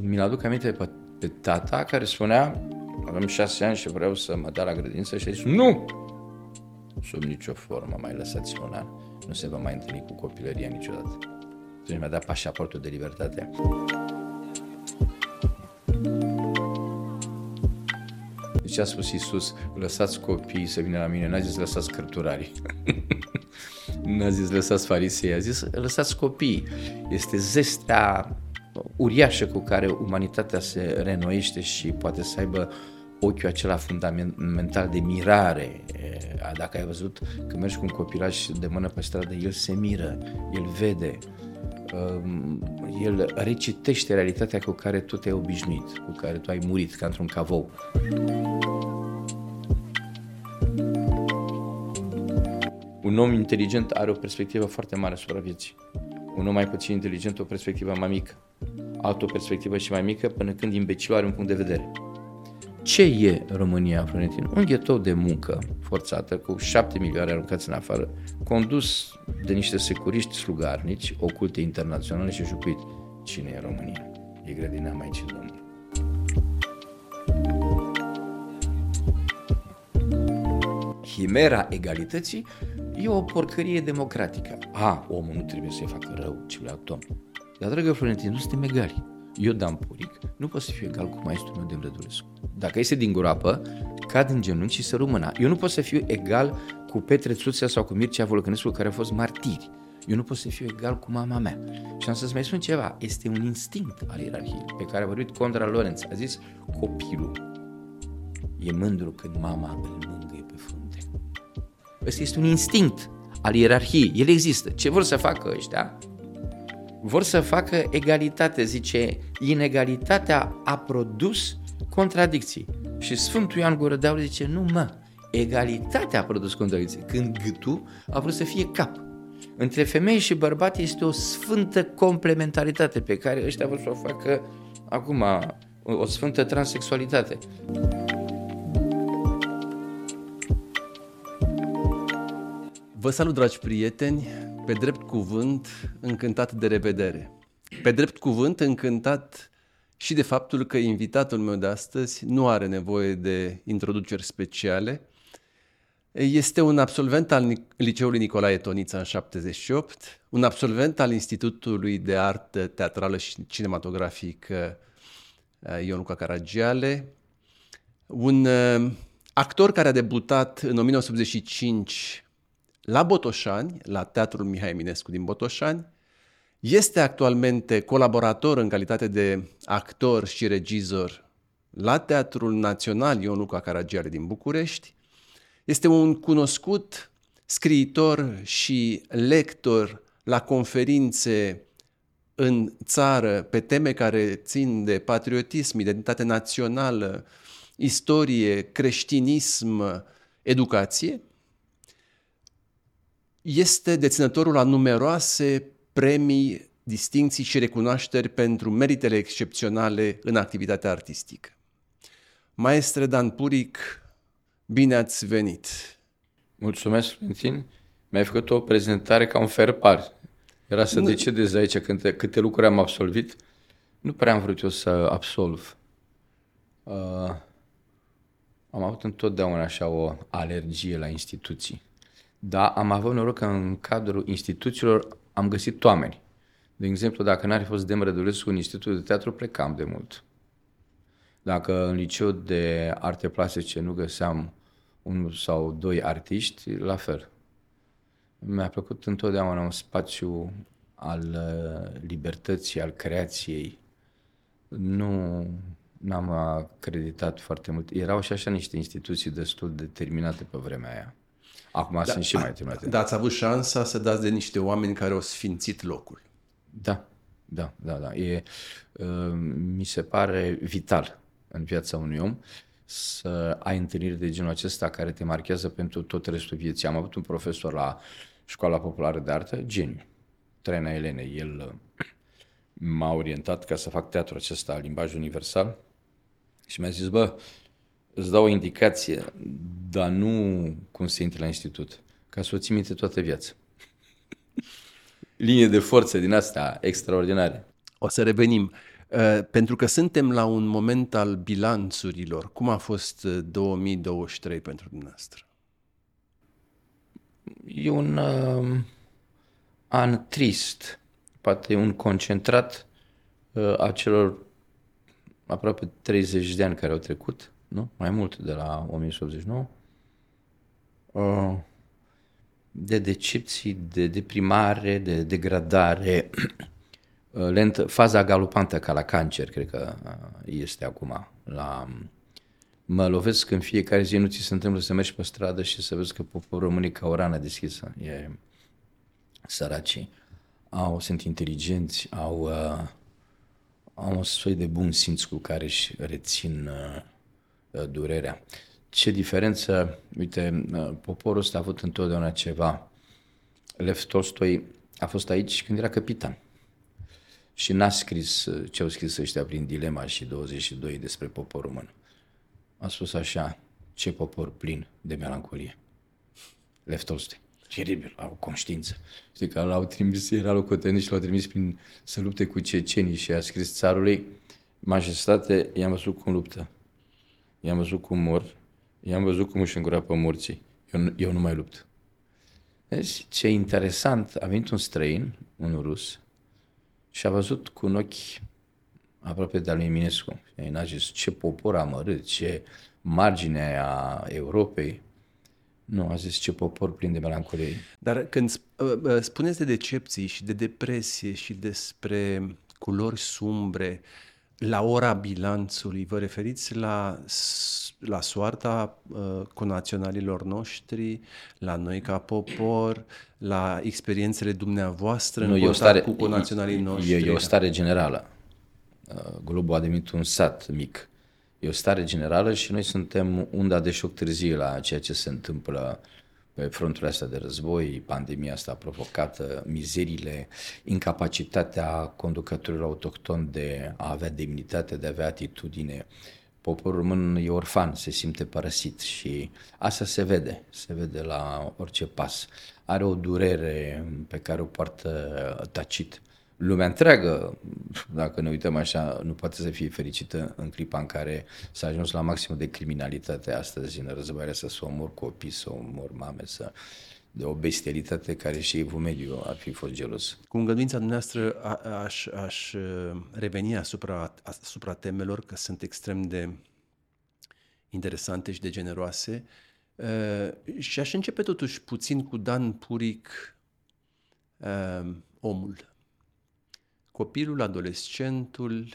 Mi-l aduc aminte pe, pe tata care spunea, avem șase ani și vreau să mă dau la grădință și a zis, nu! Sub nicio formă mai lăsați-mă un an. Nu se va mai întâlni cu copilăria niciodată. Atunci mi-a dat pașaportul de libertate. Deci a spus Iisus, lăsați copiii să vină la mine, n-a zis lăsați cărturarii. n-a zis lăsați farisei, a zis lăsați copiii. Este zestea uriașă cu care umanitatea se renoiește și poate să aibă ochiul acela fundamental de mirare. Dacă ai văzut că mergi cu un copilaj de mână pe stradă, el se miră, el vede, el recitește realitatea cu care tu te-ai obișnuit, cu care tu ai murit ca într-un cavou. Un om inteligent are o perspectivă foarte mare asupra vieții. Un om mai puțin inteligent o perspectivă mai mică. Altă o perspectivă și mai mică până când imbecilul are un punct de vedere. Ce e România, Florentin? Un ghetou de muncă forțată cu șapte milioane aruncați în afară, condus de niște securiști slugarnici, oculte internaționale și jupuit. Cine e România? E grădina Maicii Domnului. Chimera egalității e o porcărie democratică. A, omul nu trebuie să-i facă rău celălalt om. Dar, dragă Florentin, nu suntem egali. Eu, Dan Puric, nu pot să fiu egal cu maestrul meu de Rădulescu. Dacă este din groapă, cad în genunchi și să rămână. Eu nu pot să fiu egal cu Petre Țuțea sau cu Mircea Volcănescu, care au fost martiri. Eu nu pot să fiu egal cu mama mea. Și am să-ți mai spun ceva. Este un instinct al ierarhiei pe care a vorbit Condra Lorenz. A zis, copilul e mândru când mama îl mângâie pe frunte. Ăsta este un instinct al ierarhiei. El există. Ce vor să facă ăștia? Vor să facă egalitate. Zice, inegalitatea a produs contradicții. Și Sfântul Ioan Gură de Aur zice, nu mă, egalitatea a produs contradicții. Când gâtul a vrut să fie cap. Între femei și bărbat este o sfântă complementaritate pe care ăștia vor să o facă acum, o sfântă transexualitate. Vă salut, dragi prieteni, pe drept cuvânt, încântat de revedere. Pe drept cuvânt, încântat și de faptul că invitatul meu de astăzi nu are nevoie de introduceri speciale. Este un absolvent al Liceului Nicolae Tonița în 78, un absolvent al Institutului de Artă Teatrală și Cinematografică uh, Ion Luca Caragiale, un uh, actor care a debutat în 1985 la Botoșani, la Teatrul Mihai Eminescu din Botoșani, este actualmente colaborator în calitate de actor și regizor la Teatrul Național Ion Luca Caragiale din București. Este un cunoscut scriitor și lector la conferințe în țară pe teme care țin de patriotism, identitate națională, istorie, creștinism, educație. Este deținătorul la numeroase premii, distinții și recunoașteri pentru meritele excepționale în activitatea artistică. Maestre Dan Puric, bine ați venit! Mulțumesc, Florentin. Mi-ai făcut o prezentare ca un ferpar. Era să nu... decedez aici câte, câte lucruri am absolvit. Nu prea am vrut eu să absolv. Uh, am avut întotdeauna așa o alergie la instituții. Dar am avut noroc că în cadrul instituțiilor am găsit oameni. De exemplu, dacă n-ar fi fost Dem Rădulescu în Institutul de Teatru, plecam de mult. Dacă în liceu de arte plastice nu găseam unul sau doi artiști, la fel. Mi-a plăcut întotdeauna un spațiu al uh, libertății, al creației. Nu n-am acreditat foarte mult. Erau și așa niște instituții destul de terminate pe vremea aia. Acum da, sunt și mai terminate. Dar ați avut șansa să dați de niște oameni care au sfințit locul. Da, da, da, da. E, uh, mi se pare vital în viața unui om să ai întâlniri de genul acesta care te marchează pentru tot restul vieții. Am avut un profesor la Școala Populară de Artă, geniu, Trena Elene. El uh, m-a orientat ca să fac teatru acesta, limbaj universal, și mi-a zis, bă, îți dau o indicație, dar nu cum să intri la institut, ca să o ții minte toată viața. Linie de forță din astea extraordinare. O să revenim. Uh, pentru că suntem la un moment al bilanțurilor. Cum a fost 2023 uh, pentru dumneavoastră? E un uh, an trist, poate un concentrat uh, a celor aproape 30 de ani care au trecut, nu? Mai mult de la 1989. Uh, de decepții, de deprimare, de degradare, uh, lentă, faza galopantă ca la cancer, cred că uh, este acum. La, mă lovesc în fiecare zi, nu ți se întâmplă să mergi pe stradă și să vezi că poporul rămâne ca o rană deschisă. E, săracii au, sunt inteligenți, au, uh, au un soi de bun simț cu care își rețin uh, uh, durerea. Ce diferență, uite, uh, poporul ăsta a avut întotdeauna ceva. Lev Tolstoi a fost aici când era capitan. Și n-a scris uh, ce au scris ăștia prin Dilema și 22 despre poporul român. A spus așa, ce popor plin de melancolie. Lev Tolstoi teribil, au conștiință. Știi că l-au trimis, era locotenit și l-au trimis prin, să lupte cu cecenii și a scris țarului, majestate, i-am văzut cum luptă, i-am văzut cum mor, i-am văzut cum își pe morții, eu, eu nu mai lupt. Deci, ce interesant, a venit un străin, un rus, și a văzut cu un ochi aproape de-al lui Eminescu. Și a zis, ce popor amărât, ce margine a Europei, nu, a zis ce popor plin de melancolie. Dar când ă, ă, spuneți de decepții și de depresie și despre culori sumbre, la ora bilanțului, vă referiți la, la soarta uh, conaționalilor noștri, la noi ca popor, la experiențele dumneavoastră nu, în contact stare, cu conaționalii noștri? E, e o stare generală. Uh, globul a devenit un sat mic. E o stare generală și noi suntem unda de șoc târziu la ceea ce se întâmplă pe frontul ăsta de război, pandemia asta provocată, mizerile, incapacitatea conducătorilor autohtoni de a avea demnitate, de a avea atitudine. Poporul român e orfan, se simte părăsit și asta se vede, se vede la orice pas. Are o durere pe care o poartă tacit lumea întreagă, dacă ne uităm așa, nu poate să fie fericită în clipa în care s-a ajuns la maximul de criminalitate astăzi în războaie, să se omor copii, să omor mame, să de o bestialitate care și evul mediu ar fi fost gelos. Cu îngăduința dumneavoastră aș, aș uh, reveni asupra, asupra temelor, că sunt extrem de interesante și de generoase. Uh, și aș începe totuși puțin cu Dan Puric, uh, omul copilul, adolescentul,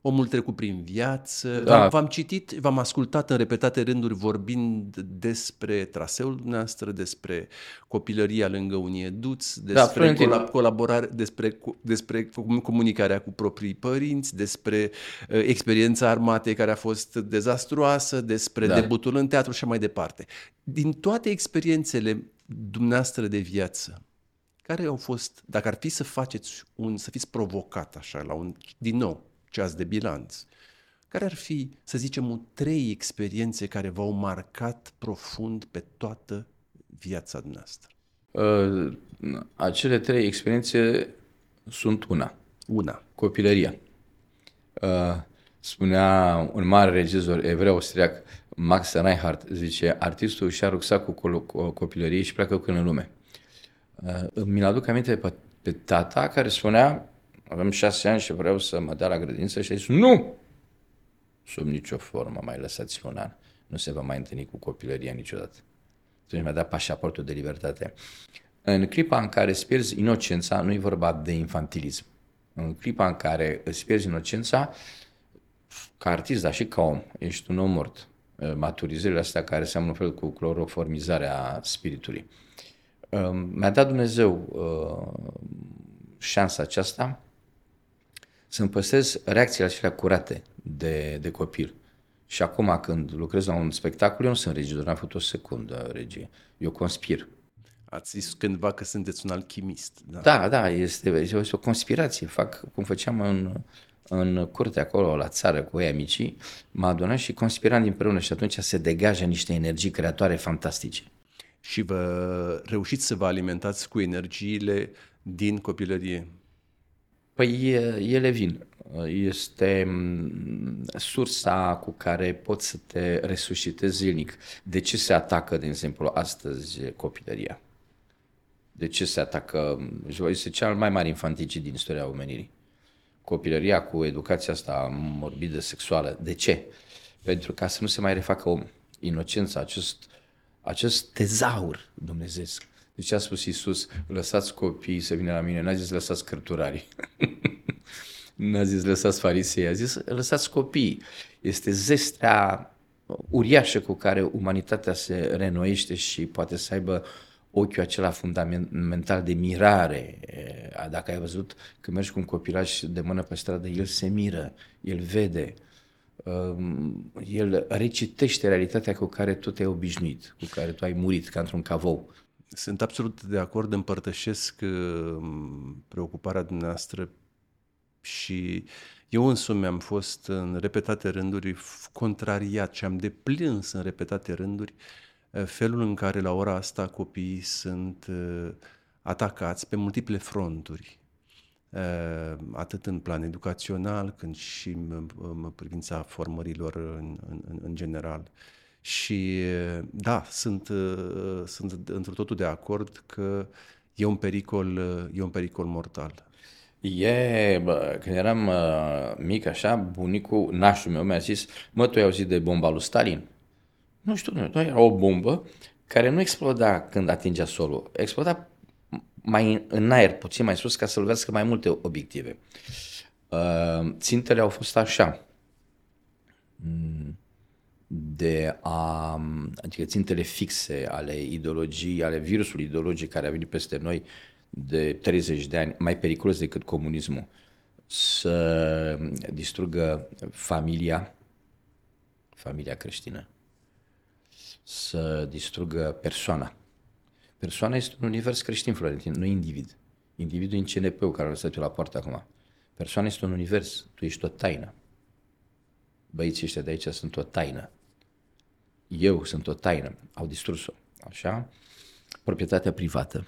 omul trecut prin viață. Da. V-am citit, v-am ascultat în repetate rânduri vorbind despre traseul dumneavoastră, despre copilăria lângă unii eduți, da, despre da, colaborare, despre, despre comunicarea cu proprii părinți, despre uh, experiența armatei care a fost dezastruoasă, despre da. debutul în teatru și mai departe. Din toate experiențele dumneavoastră de viață, care au fost, dacă ar fi să faceți un, să fiți provocat așa, la un, din nou, ceas de bilanț, care ar fi, să zicem, trei experiențe care v-au marcat profund pe toată viața noastră? Uh, acele trei experiențe sunt una. Una. Copilăria. Uh, spunea un mare regizor evreu austriac, Max Reinhardt, zice, artistul își ia rucsacul copilăriei și pleacă în lume. Uh, mi-l aduc aminte pe, pe tata care spunea, avem șase ani și vreau să mă dea la grădință și a zis, nu! Sub nicio formă mai lăsați un an. Nu se va mai întâlni cu copilăria niciodată. Atunci mi-a dat pașaportul de libertate. În clipa în care îți pierzi inocența, nu e vorba de infantilism. În clipa în care îți pierzi inocența, ca artist, dar și ca om, ești un om mort. Uh, maturizările astea care seamănă un fel cu cloroformizarea spiritului. Mi-a dat Dumnezeu uh, șansa aceasta să-mi păstrez reacțiile acelea curate de, de copil. Și acum când lucrez la un spectacol, eu nu sunt regizor, n-am făcut o secundă regie. Eu conspir. Ați zis cândva că sunteți un alchimist. Da, da, da este, este o conspirație. Fac cum făceam în, în curte acolo, la țară, cu ei amicii, mă adunam și conspiram împreună și atunci se degajă niște energii creatoare fantastice și vă reușiți să vă alimentați cu energiile din copilărie? Păi ele vin. este mm, sursa cu care poți să te resuscitezi zilnic. De ce se atacă, de exemplu, astăzi copilăria? De ce se atacă? Este cel mai mare infanticid din istoria omenirii. Copilăria cu educația asta morbidă, sexuală. De ce? Pentru ca să nu se mai refacă om. Inocența, acest, acest tezaur dumnezeesc. De ce a spus Iisus, lăsați copiii să vină la mine, n-a zis lăsați cărturarii. n-a zis lăsați farisei, a zis lăsați copiii. Este zestrea uriașă cu care umanitatea se renoiește și poate să aibă ochiul acela fundamental de mirare. Dacă ai văzut că mergi cu un copilaj de mână pe stradă, el se miră, el vede, um, el recitește realitatea cu care tu te-ai obișnuit, cu care tu ai murit, ca într-un cavou. Sunt absolut de acord, împărtășesc um, preocuparea dumneavoastră și eu însumi am fost în repetate rânduri contrariat și am deplâns în repetate rânduri uh, felul în care la ora asta copiii sunt uh, atacați pe multiple fronturi, uh, atât în plan educațional, cât și în privința formărilor în, în, în general. Și da, sunt, sunt într totul de acord că e un pericol, e un pericol mortal. E, bă, când eram uh, mic așa, bunicul, nașul meu mi-a zis, mă, tu ai auzit de bomba lui Stalin? Nu știu, nu, nu era o bombă care nu exploda când atingea solul, exploda mai în aer, puțin mai sus, ca să lovească mai multe obiective. Uh, țintele au fost așa, de a, adică țintele fixe ale ideologiei, ale virusului ideologiei care a venit peste noi, de 30 de ani mai periculos decât comunismul să distrugă familia, familia creștină, să distrugă persoana. Persoana este un univers creștin, Florentin, nu individ. Individul în CNP-ul care l-a lăsat la poartă acum. Persoana este un univers, tu ești o taină. Băieții ăștia de aici sunt o taină. Eu sunt o taină. Au distrus-o. Așa? Proprietatea privată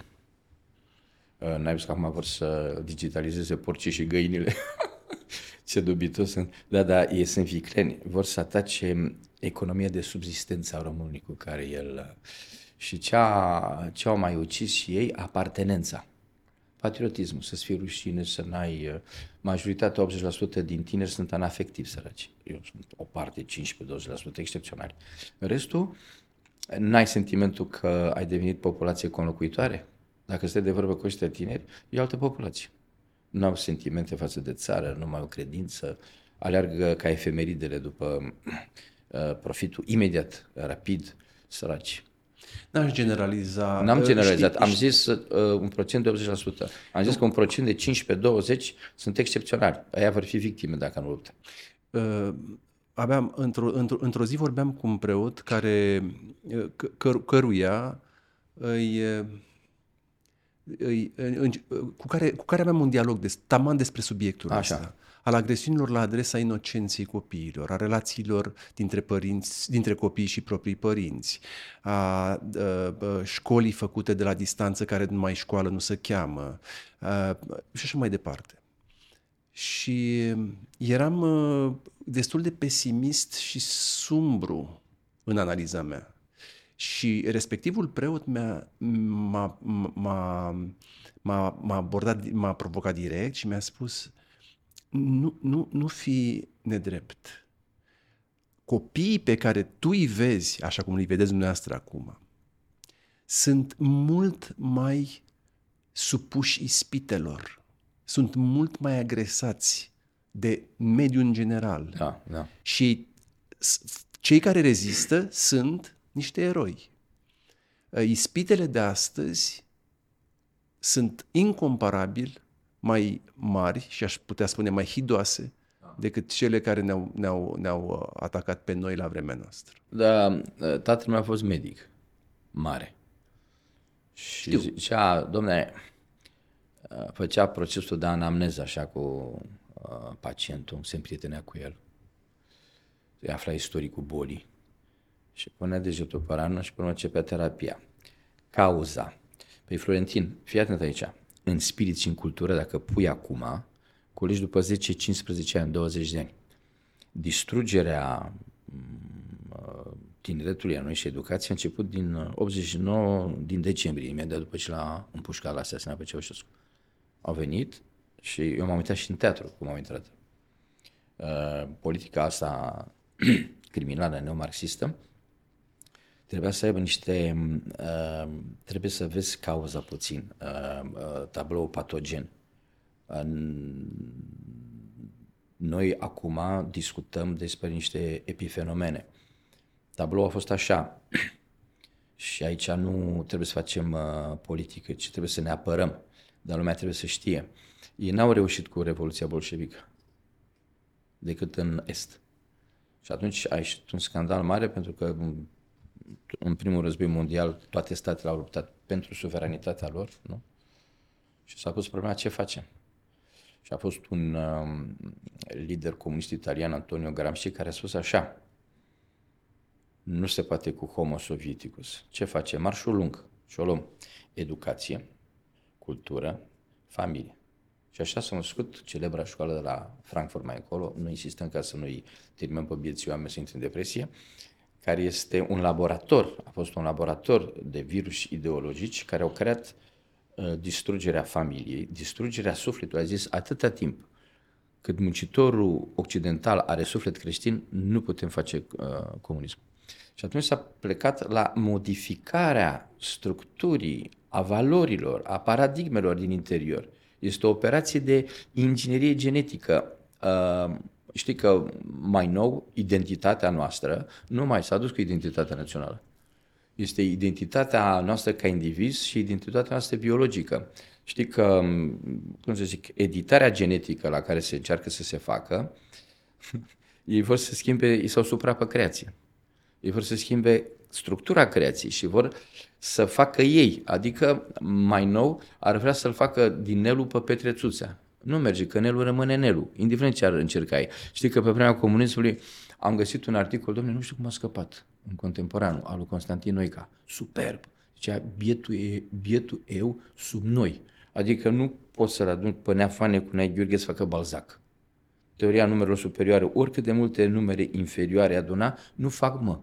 Uh, n-ai văzut că acum vor să digitalizeze porcii și găinile. Ce dubitos sunt. Da, da, ei sunt vicleni. Vor să atace economia de subsistență a românului cu care el... Uh, și ce, a, ce au mai ucis și ei? Apartenența. Patriotismul, să-ți fie rușine, să n-ai... Uh, majoritatea, 80% din tineri sunt anafectivi săraci. Eu sunt o parte, 15-20% excepționali. Restul, n-ai sentimentul că ai devenit populație conlocuitoare? Dacă stai de vorbă cu ăștia tineri, e altă populație. Nu au sentimente față de țară, nu mai au credință, aleargă ca efemeridele după uh, profitul imediat, rapid, săraci. N-aș generaliza. N-am uh, generalizat. Știi, Am zis uh, un procent de 80%. Am zis că un procent de 15-20 sunt excepționali. Aia vor fi victime dacă nu luptă. Uh, aveam, într-o, într-o, într-o zi vorbeam cu un preot care, uh, căr, căruia îi cu care, cu care aveam un dialog des, taman despre subiectul Așa. ăsta al agresiunilor la adresa inocenței copiilor, a relațiilor dintre, părinți, dintre copii și proprii părinți, a, a, a școlii făcute de la distanță care nu mai școală nu se cheamă a, și așa mai departe. Și eram destul de pesimist și sumbru în analiza mea. Și respectivul preot m-a, m-a, m-a, m-a, m-a abordat, m-a provocat direct și mi-a spus nu, nu, nu fi nedrept. Copiii pe care tu îi vezi, așa cum îi vedeți dumneavoastră acum, sunt mult mai supuși ispitelor, sunt mult mai agresați de mediul în general. Da, da. Și cei care rezistă sunt niște eroi. Uh, ispitele de astăzi sunt incomparabil mai mari și aș putea spune mai hidoase decât cele care ne-au, ne-au, ne-au uh, atacat pe noi la vremea noastră. Da, uh, tatăl meu a fost medic mare. Și Știu. zicea, domne, făcea procesul de anamneză așa cu pacientul, se împrietenea cu el. Îi afla istoricul bolii și punea degetul pe rană și până începea terapia. Cauza. Păi Florentin, fii atent aici. În spirit și în cultură, dacă pui acum colegi după 10-15 ani, 20 de ani. Distrugerea mm, tineretului a noi și educația a început din 89, uh, din decembrie, imediat după ce l-a împușcat la asasinat pe Ceaușescu. Au venit și eu m-am uitat și în teatru cum au intrat. Uh, politica asta criminală neomarxistă trebuia să aibă niște, uh, trebuie să vezi cauza puțin, uh, uh, tablou patogen. Uh, noi acum discutăm despre niște epifenomene. Tabloul a fost așa și aici nu trebuie să facem uh, politică, ci trebuie să ne apărăm, dar lumea trebuie să știe. Ei n-au reușit cu Revoluția Bolșevică decât în Est. Și atunci a ieșit un scandal mare pentru că în primul război mondial toate statele au luptat pentru suveranitatea lor, nu? Și s-a pus problema ce facem. Și a fost un um, lider comunist italian, Antonio Gramsci, care a spus așa, nu se poate cu homo sovieticus. Ce face? Marșul lung. Și o luăm. Educație, cultură, familie. Și așa s-a născut celebra școală de la Frankfurt mai încolo, nu insistăm ca să nu-i terminăm pe vieții oameni să intre în depresie, care este un laborator, a fost un laborator de virus ideologici care au creat uh, distrugerea familiei, distrugerea sufletului. A zis atâta timp cât muncitorul occidental are suflet creștin, nu putem face uh, comunism. Și atunci s-a plecat la modificarea structurii, a valorilor, a paradigmelor din interior. Este o operație de inginerie genetică. Uh, știi că mai nou identitatea noastră nu mai s-a dus cu identitatea națională. Este identitatea noastră ca indiviz și identitatea noastră biologică. Știi că, cum să zic, editarea genetică la care se încearcă să se facă, ei vor să schimbe, ei s-au supra pe creație. Ei vor să schimbe structura creației și vor să facă ei, adică mai nou ar vrea să-l facă din Nelu pe Petre Țuțea. Nu merge, că Nelu rămâne Nelu, indiferent ce ar încerca ei. Știi că pe vremea comunismului am găsit un articol, domnule, nu știu cum a scăpat, în contemporanul, al lui Constantin Noica. Superb. Zicea, bietul, e, bietul eu sub noi. Adică nu poți să-l adun pe neafane cu Nea Gheorghe să facă Balzac. Teoria numerelor superioare, oricât de multe numere inferioare aduna, nu fac mă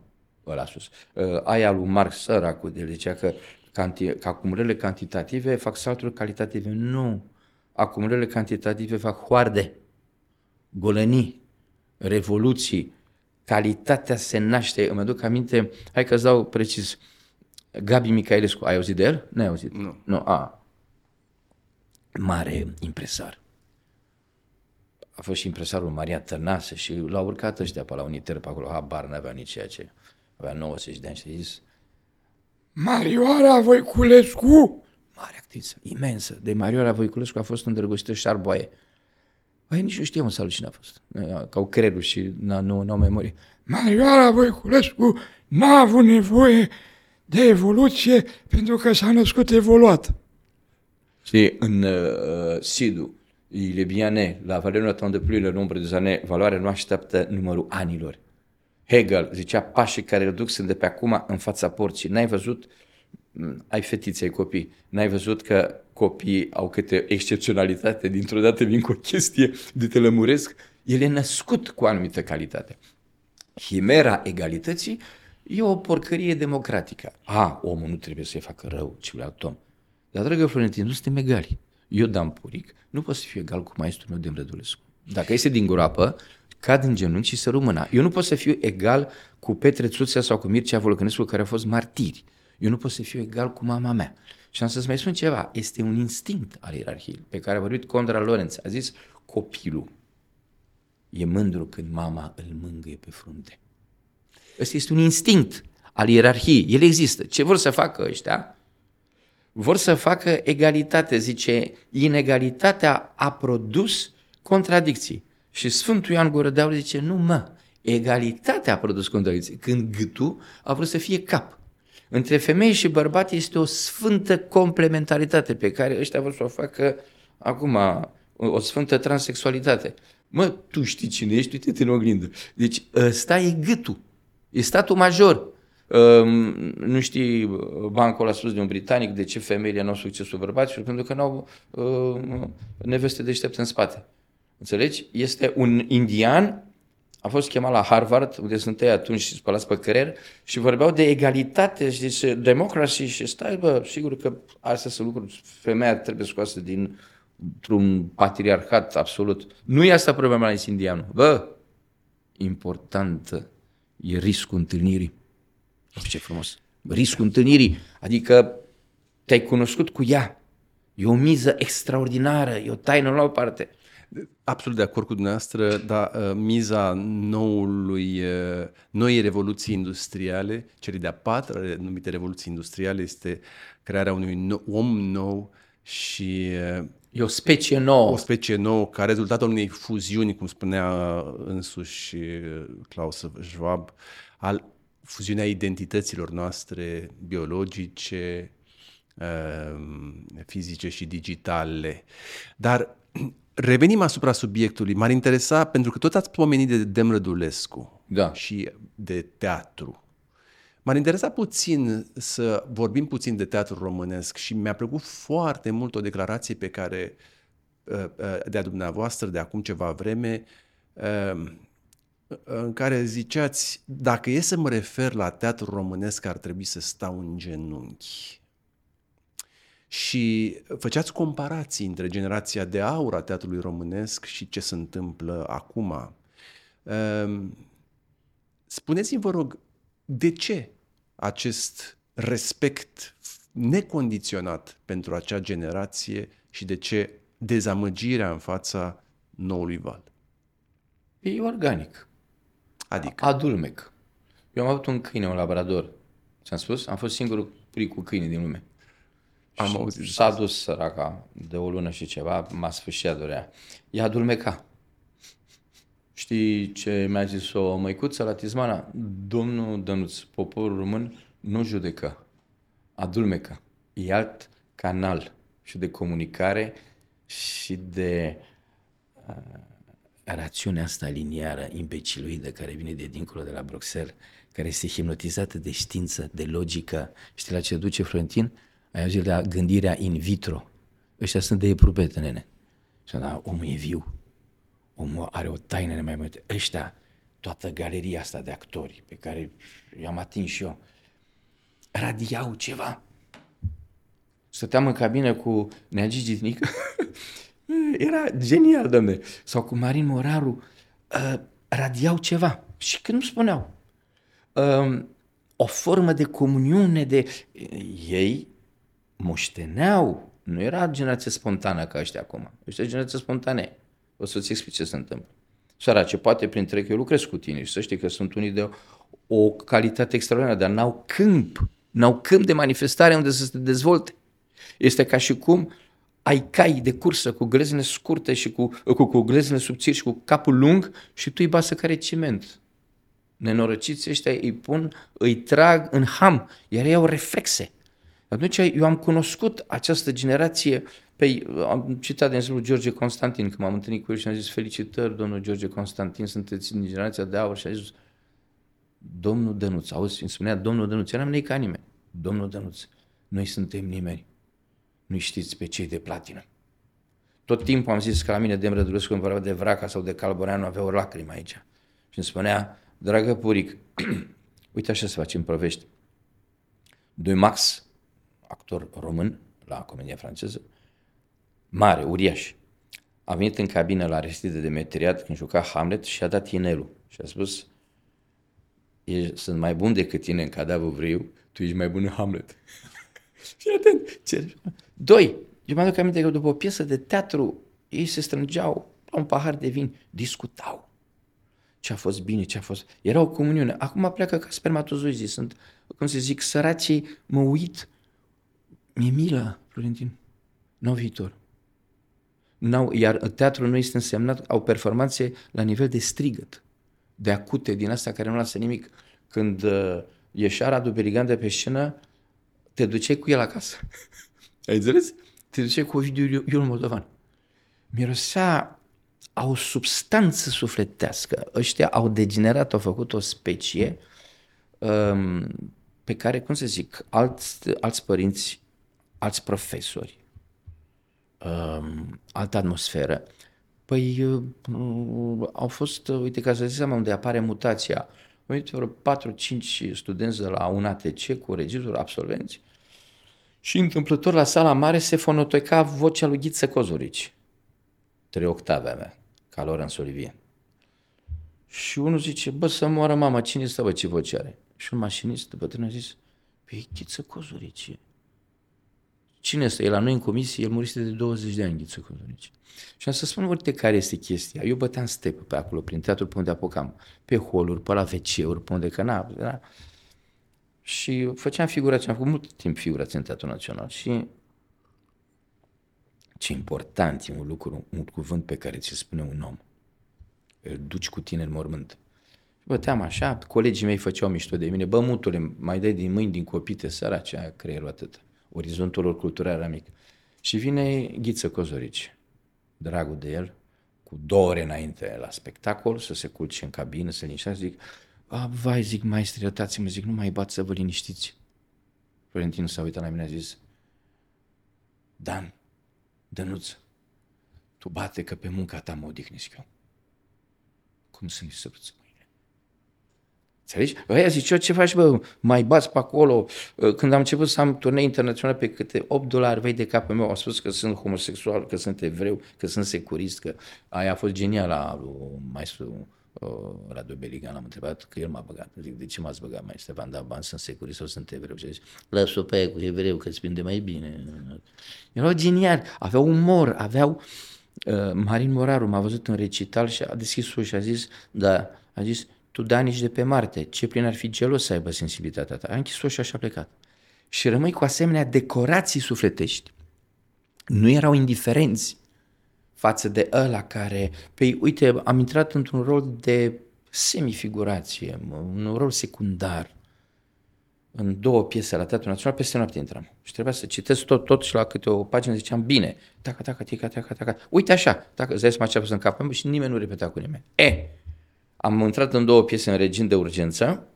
ăla sus. Uh, aia lui Marx săracul, de zicea că, canti, că acumulările cantitative fac salturi calitative. Nu. Acumulările cantitative fac hoarde, golănii, revoluții, calitatea se naște. Îmi aduc aminte, hai că îți dau precis, Gabi Micailescu, ai auzit de el? Nu ai auzit? Nu. Nu, a. Mare impresar. A fost și impresarul Maria Tănase și l-au urcat ăștia pe la uniter pe acolo, habar n-avea nici ceea ce avea 90 de ani și a zis Marioara Voiculescu! Mare actriță, imensă. De Marioara Voiculescu a fost îndrăgostită și Șarboaie. Păi nici nu știam să cine a fost. Că au creierul și nu, nu au memorie. Marioara Voiculescu n-a avut nevoie de evoluție pentru că s-a născut evoluat. Și în uh, Sidu, il est bien né, la valeur n'attend de plus le nombre des années, valoarea nu așteaptă numărul anilor. Hegel zicea, pașii care îl duc sunt de pe acum în fața porții. N-ai văzut, mm, ai fetițe, ai copii, n-ai văzut că copiii au câte excepționalitate, dintr-o dată vin cu o chestie de te lămuresc, el e născut cu anumită calitate. Chimera egalității e o porcărie democratică. A, omul nu trebuie să-i facă rău Tom. Dar, dragă Florentin, nu suntem egali. Eu, Dan Puric, nu pot să fiu egal cu maestrul meu Demrădulescu. Dacă este din groapă, cad în genunchi și să rămână. Eu nu pot să fiu egal cu Petre Țuțea sau cu Mircea Volcănescu, care au fost martiri. Eu nu pot să fiu egal cu mama mea. Și am să-ți mai spun ceva, este un instinct al ierarhiei, pe care a vorbit Condra Lorenz. A zis, copilul e mândru când mama îl mângâie pe frunte. Ăsta este un instinct al ierarhiei. El există. Ce vor să facă ăștia? Vor să facă egalitate. Zice, inegalitatea a produs contradicții. Și Sfântul Ioan Gură de Aur zice, nu mă, egalitatea a produs contradicție. Când gâtul a vrut să fie cap. Între femei și bărbat este o sfântă complementaritate pe care ăștia vor să o facă acum, o sfântă transexualitate. Mă, tu știi cine ești, uite-te în oglindă. Deci ăsta e gâtul, e statul major. Um, nu știi, bancul a spus de un britanic de ce femeile nu au succesul bărbaților, pentru că nu au uh, neveste deștepte în spate. Înțelegi? Este un indian, a fost chemat la Harvard, unde sunt ei atunci și spălați pe creier, și vorbeau de egalitate și de democracy și stai, bă, sigur că astea sunt lucruri, femeia trebuie scoasă din un patriarhat absolut. Nu e asta problema la indianul. Bă, important e riscul întâlnirii. Ce frumos. Riscul întâlnirii, adică te-ai cunoscut cu ea. E o miză extraordinară, e o taină la o parte. Absolut de acord cu dumneavoastră, dar uh, miza noului, uh, noii revoluții industriale, cele de-a patra numite revoluții industriale, este crearea unui nou, om nou și uh, E o specie nouă. O specie nouă, ca rezultat al unei fuziuni, cum spunea însuși Klaus Schwab, al fuziunea identităților noastre biologice, fizice și digitale. Dar revenim asupra subiectului. M-ar interesa, pentru că tot ați pomenit de Demrădulescu da. și de teatru. M-ar interesa puțin să vorbim puțin de teatru românesc și mi-a plăcut foarte mult o declarație pe care uh, uh, de-a dumneavoastră de acum ceva vreme um, în care ziceați, dacă e să mă refer la teatru românesc, ar trebui să stau în genunchi. Și făceați comparații între generația de aur a teatrului românesc și ce se întâmplă acum. Um, spuneți-mi, vă rog, de ce acest respect necondiționat pentru acea generație și de ce dezamăgirea în fața noului val? E organic. Adică? Adulmec. Eu am avut un câine, un labrador. Ți-am spus? Am fost singurul cu câine din lume. Am auzit. S-a dus săraca de o lună și ceva, m-a sfârșit durea. Ea adulmeca. Știi ce mi-a zis o măicuță la Tizmana? Domnul Dănuț, poporul român nu judecă, adulmecă. E alt canal și de comunicare și de uh, rațiunea asta liniară, imbeciluidă, care vine de dincolo de la Bruxelles, care este hipnotizată de știință, de logică. Știi la ce duce Florentin? Ai auzit la gândirea in vitro. Ăștia sunt de eprubete, nene. Și da, omul e viu omul are o taină nemaipomenită. Ăștia, toată galeria asta de actori pe care i-am atins și eu, radiau ceva. Stăteam în cabină cu Nea Gigi Era genial, domne. Sau cu Marin Moraru. Uh, radiau ceva. Și când nu spuneau. Uh, o formă de comuniune, de... Ei moșteneau. Nu era generație spontană ca ăștia acum. Ăștia generație spontane. O să-ți explic ce se întâmplă. Sărace, poate prin trec eu lucrez cu tine și să știi că sunt unii de o calitate extraordinară, dar n-au câmp, n-au câmp de manifestare unde să se dezvolte. Este ca și cum ai cai de cursă cu glezne scurte și cu, cu, cu glezne subțiri și cu capul lung și tu îi basă care ciment. Nenorăciți ăștia îi pun, îi trag în ham, iar ei au reflexe. Atunci eu am cunoscut această generație Păi, am citat de exemplu George Constantin, când m-am întâlnit cu el și am zis, felicitări, domnul George Constantin, sunteți din generația de aur și a zis, domnul Dănuț, auzi, îmi spunea domnul Dănuț, eram nei ca nimeni, domnul Dănuț, noi suntem nimeni, nu știți pe cei de platină. Tot timpul am zis că la mine de Rădulescu când vorbea de Vraca sau de Calboreanu avea o lacrimă aici. Și îmi spunea, dragă Puric, uite așa se face în Provești. Doi Max, actor român la comedia franceză, mare, uriaș. A venit în cabină la Aristide de Meteriat când juca Hamlet și a dat inelul. Și a spus, sunt mai bun decât tine în cadavru vriu, tu ești mai bun în Hamlet. și atent. Ce? Doi, eu mă aduc aminte că după o piesă de teatru, ei se strângeau la un pahar de vin, discutau. Ce a fost bine, ce a fost... Era o comuniune. Acum pleacă ca spermatozoizii. Sunt, cum se zic, săracii, mă uit. Mi-e milă, Florentin. Nu viitor. N-au, iar teatrul nu este însemnat, au performanțe la nivel de strigăt, de acute, din asta care nu lasă nimic. Când uh, ieșea Radu Berigan de pe scenă, te duceai cu el acasă. Ai înțeles? Te duceai cu Ovidiu Iul Moldovan. Mirosea a o substanță sufletească. Ăștia au degenerat, au făcut o specie um, pe care, cum să zic, alți, alți părinți, alți profesori, um, altă atmosferă, Păi uh, au fost, uh, uite, ca să zic seama unde apare mutația, uite, vreo 4-5 studenți de la un ATC cu regizor absolvenți și întâmplător la sala mare se fonoteca vocea lui Ghiță Cozorici. Trei octave avea, ca Laurence Olivier. Și unul zice, bă, să moară mama, cine stă, bă, ce voce are? Și un mașinist bătrân a zis, păi Ghiță Cozorici. Cine este? El la noi în comisie, el murise de 20 de ani, Ghiță Cozorici. Și am să spun, uite care este chestia. Eu băteam step pe acolo, prin teatru, pe unde apucam, pe holuri, pe la wc pe unde că n da? Și făceam figurații, am făcut mult timp figurații în Teatrul Național și ce important e un lucru, un cuvânt pe care ți spune un om. Îl duci cu tine în mormânt. Băteam așa, colegii mei făceau mișto de mine, bă, mutule, mai dai din mâini, din copite, săraci, aia creierul atât. Orizontul lor cultural era mic. Și vine Ghiță Cozorici, dragul de el, cu două ore înainte la spectacol, să se culce în cabină, să liniștească, zic, a, vai, zic, maestri, iertați-mă, zic, nu mai bat să vă liniștiți. Florentin s-a uitat la mine, a zis, Dan, Dănuț, tu bate că pe munca ta mă odihnesc eu. Cum să-mi săruți mâine? Înțelegi? Ăia zice, ce faci, bă, mai bați pe acolo? Când am început să am turnee internaționale pe câte 8 dolari, vei de capul meu, au spus că sunt homosexual, că sunt evreu, că sunt securist, că aia a fost genial la maestru uh, Radu Beligan, l-am întrebat că el m-a băgat. Zic, de ce m-ați băgat mai Stefan? Da, bani sunt securi sau sunt evreu? Și zis, lasă-o pe aia cu evreu, că îți prinde mai bine. Erau geniali, aveau umor, aveau... Uh, Marin Moraru m-a văzut în recital și a deschis ușa și a zis, da, a zis, tu Danici de pe Marte, ce plin ar fi gelos să aibă sensibilitatea ta. A închis ușa și a plecat. Și rămâi cu asemenea decorații sufletești. Nu erau indiferenți față de ăla care, păi uite, am intrat într-un rol de semifigurație, un rol secundar în două piese la Teatrul Național, peste noapte intram. Și trebuia să citesc tot, tot și la câte o pagină ziceam, bine, taca, taca, tica, taca, taca, uite așa, taca, îți dai seama ce a fost în capul meu și nimeni nu repeta cu nimeni. E, am intrat în două piese în regim de urgență,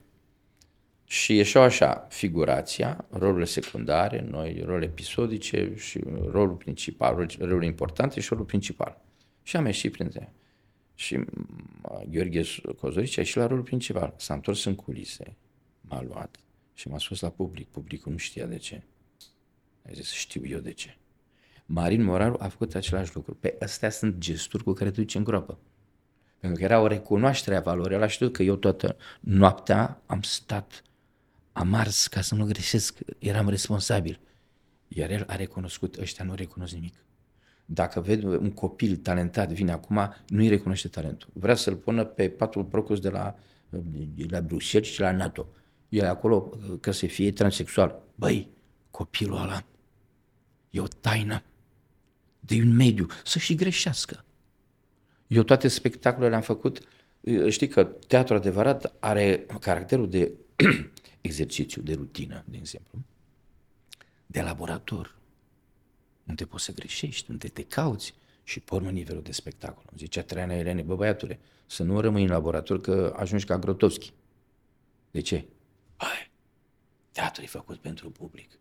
și ieșeau așa, figurația, rolurile secundare, noi role episodice și rolul principal, rolul importante și rolul principal. Și am ieșit printre Și Gheorghe Cozorici a ieșit la rolul principal. S-a întors în culise, m-a luat și m-a spus la public. Publicul nu știa de ce. A zis, știu eu de ce. Marin Moraru a făcut același lucru. Pe astea sunt gesturi cu care te duci în groapă. Pentru că era o recunoaștere a valorii. Ăla știu că eu toată noaptea am stat am ars ca să nu greșesc, eram responsabil. Iar el a recunoscut, ăștia nu recunosc nimic. Dacă vede un copil talentat vine acum, nu-i recunoaște talentul. Vrea să-l pună pe patul procus de la, de la Bruxelles și la NATO. El acolo că să fie transexual. Băi, copilul ăla e o taină de un mediu, să și greșească. Eu toate spectacolele le-am făcut, știi că teatru adevărat are caracterul de exercițiu de rutină, de exemplu, de laborator, unde poți să greșești, unde te cauți și pe urmă nivelul de spectacol. Zicea Traiana Elene, bă băiatule, să nu rămâi în laborator că ajungi ca Grotowski. De ce? Hai, teatru e făcut pentru public.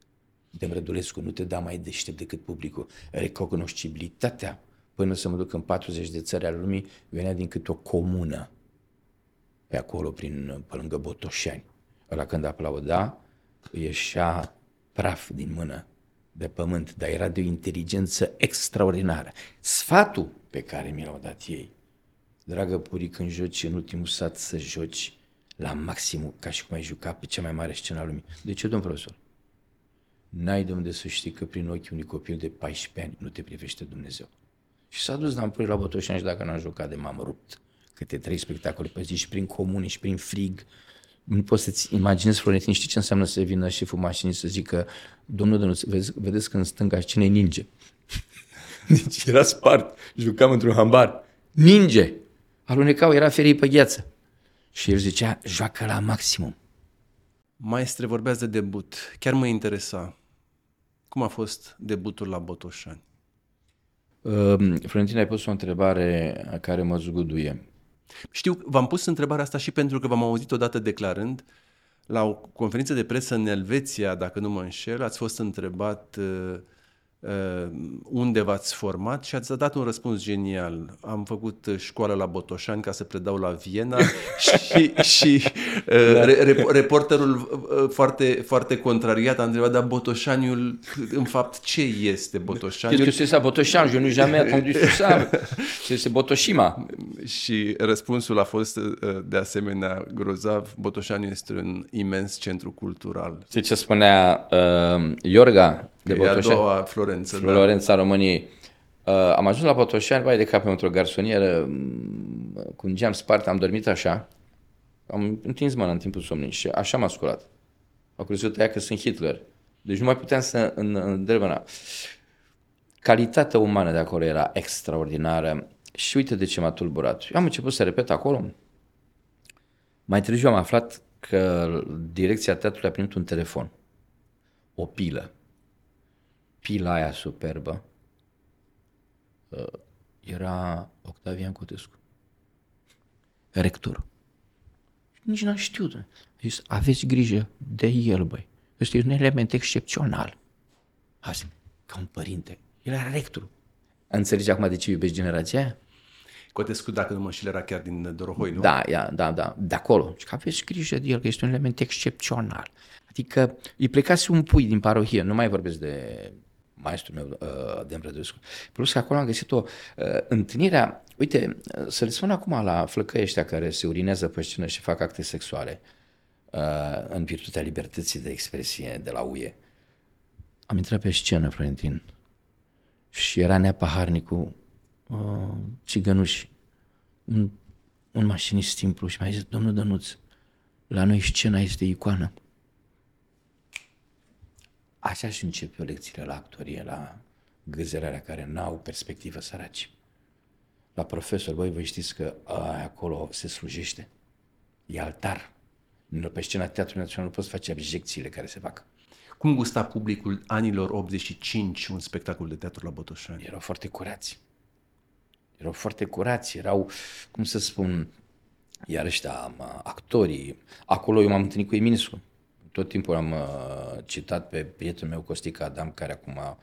De Rădulescu nu te da mai deștept decât publicul. Recognoscibilitatea până să mă duc în 40 de țări ale lumii, venea din câte o comună pe acolo, prin, pe lângă Botoșani. Ăla când aplauda, ieșea praf din mână de pământ, dar era de o inteligență extraordinară. Sfatul pe care mi l-au dat ei, dragă Puri, când joci în ultimul sat să joci la maximum, ca și cum ai jucat pe cea mai mare scenă a lumii. De ce, domn profesor? N-ai de unde să știi că prin ochii unui copil de 14 ani nu te privește Dumnezeu. Și s-a dus Dampuri la Botoșani și dacă n-am jucat de m-am rupt câte trei spectacole pe zi și prin comune și prin frig nu poți să-ți imaginezi, Florentin, știi ce înseamnă să vină șeful mașinii să zică, domnul Dănuț, vezi, vedeți că în stânga cine ninge. deci era spart, jucam într-un hambar. Ninge! Alunecau, era ferii pe gheață. Și el zicea, joacă la maximum. Maestre, vorbeați de debut. Chiar mă interesa. Cum a fost debutul la Botoșani? Uh, Florentin, ai pus o întrebare care mă zguduie. Știu, v-am pus întrebarea asta și pentru că v-am auzit odată declarând la o conferință de presă în Elveția, dacă nu mă înșel, ați fost întrebat uh, uh, unde v-ați format și ați dat un răspuns genial. Am făcut uh, școală la Botoșani ca să predau la Viena și, și uh, da. re, reporterul uh, foarte, foarte contrariat a întrebat, dar Botoșaniul, în fapt, ce este Botoșaniul? Qu'est-ce que c'est ça, Botoșan? Je n'ai jamais entendu ça. C'est Botoșima. Și răspunsul a fost uh, de asemenea grozav. Botoșaniul este un imens centru cultural. Știi ce spunea uh, Iorga de E a Botoșani? doua Florență. da. Florența României. Uh, am ajuns la Botoșani, vai de cap într-o garsonieră, m, cu un geam spart, am dormit așa, am întins mâna în timpul somnului și așa m-a sculat. A crezut ea că sunt Hitler. Deci nu mai puteam să în, îndrăg mâna. Calitatea umană de acolo era extraordinară și uite de ce m-a tulburat. Eu am început să repet acolo. Mai târziu am aflat că direcția teatrului a primit un telefon, o pilă. Pila aia superbă uh, era Octavian Cotescu, rector. Nici n-am știut. A zis, aveți grijă de el, băi. Ăsta e un element excepțional. A zis, ca un părinte. El era rector. Înțelegi acum de ce iubești generația aia? Cotescu, dacă nu mă înșel, era chiar din Dorohoi, nu? Da, ia, da, da, de acolo. Și că aveți grijă de el, că este un element excepțional. Adică îi plecase un pui din parohie, nu mai vorbesc de maestrul meu, uh, de Rădescu. Plus că acolo am găsit o uh, întâlnirea, uite, uh, să le spun acum la flăcăi ăștia care se urinează pe scenă și fac acte sexuale uh, în virtutea libertății de expresie de la UE. Am intrat pe scenă, Florentin, și era Nea Paharnicu, uh, țigănuși, un, un mașinist simplu și mi-a zis, domnul Dănuț, la noi scena este icoană. Așa și începe lecțiile la actorie, la gâzerarea care n-au perspectivă săraci. La profesor, voi vă știți că a, acolo se slujește. E altar. Nu pe scena Teatrului Național nu poți face abjecțiile care se fac. Cum gusta publicul anilor 85 un spectacol de teatru la Botoșani? Erau foarte curați. Erau foarte curați, erau, cum să spun, iar ăștia, mă, actorii. Acolo eu m-am întâlnit cu Eminescu. Tot timpul am uh, citat pe prietenul meu Costica Adam, care acum,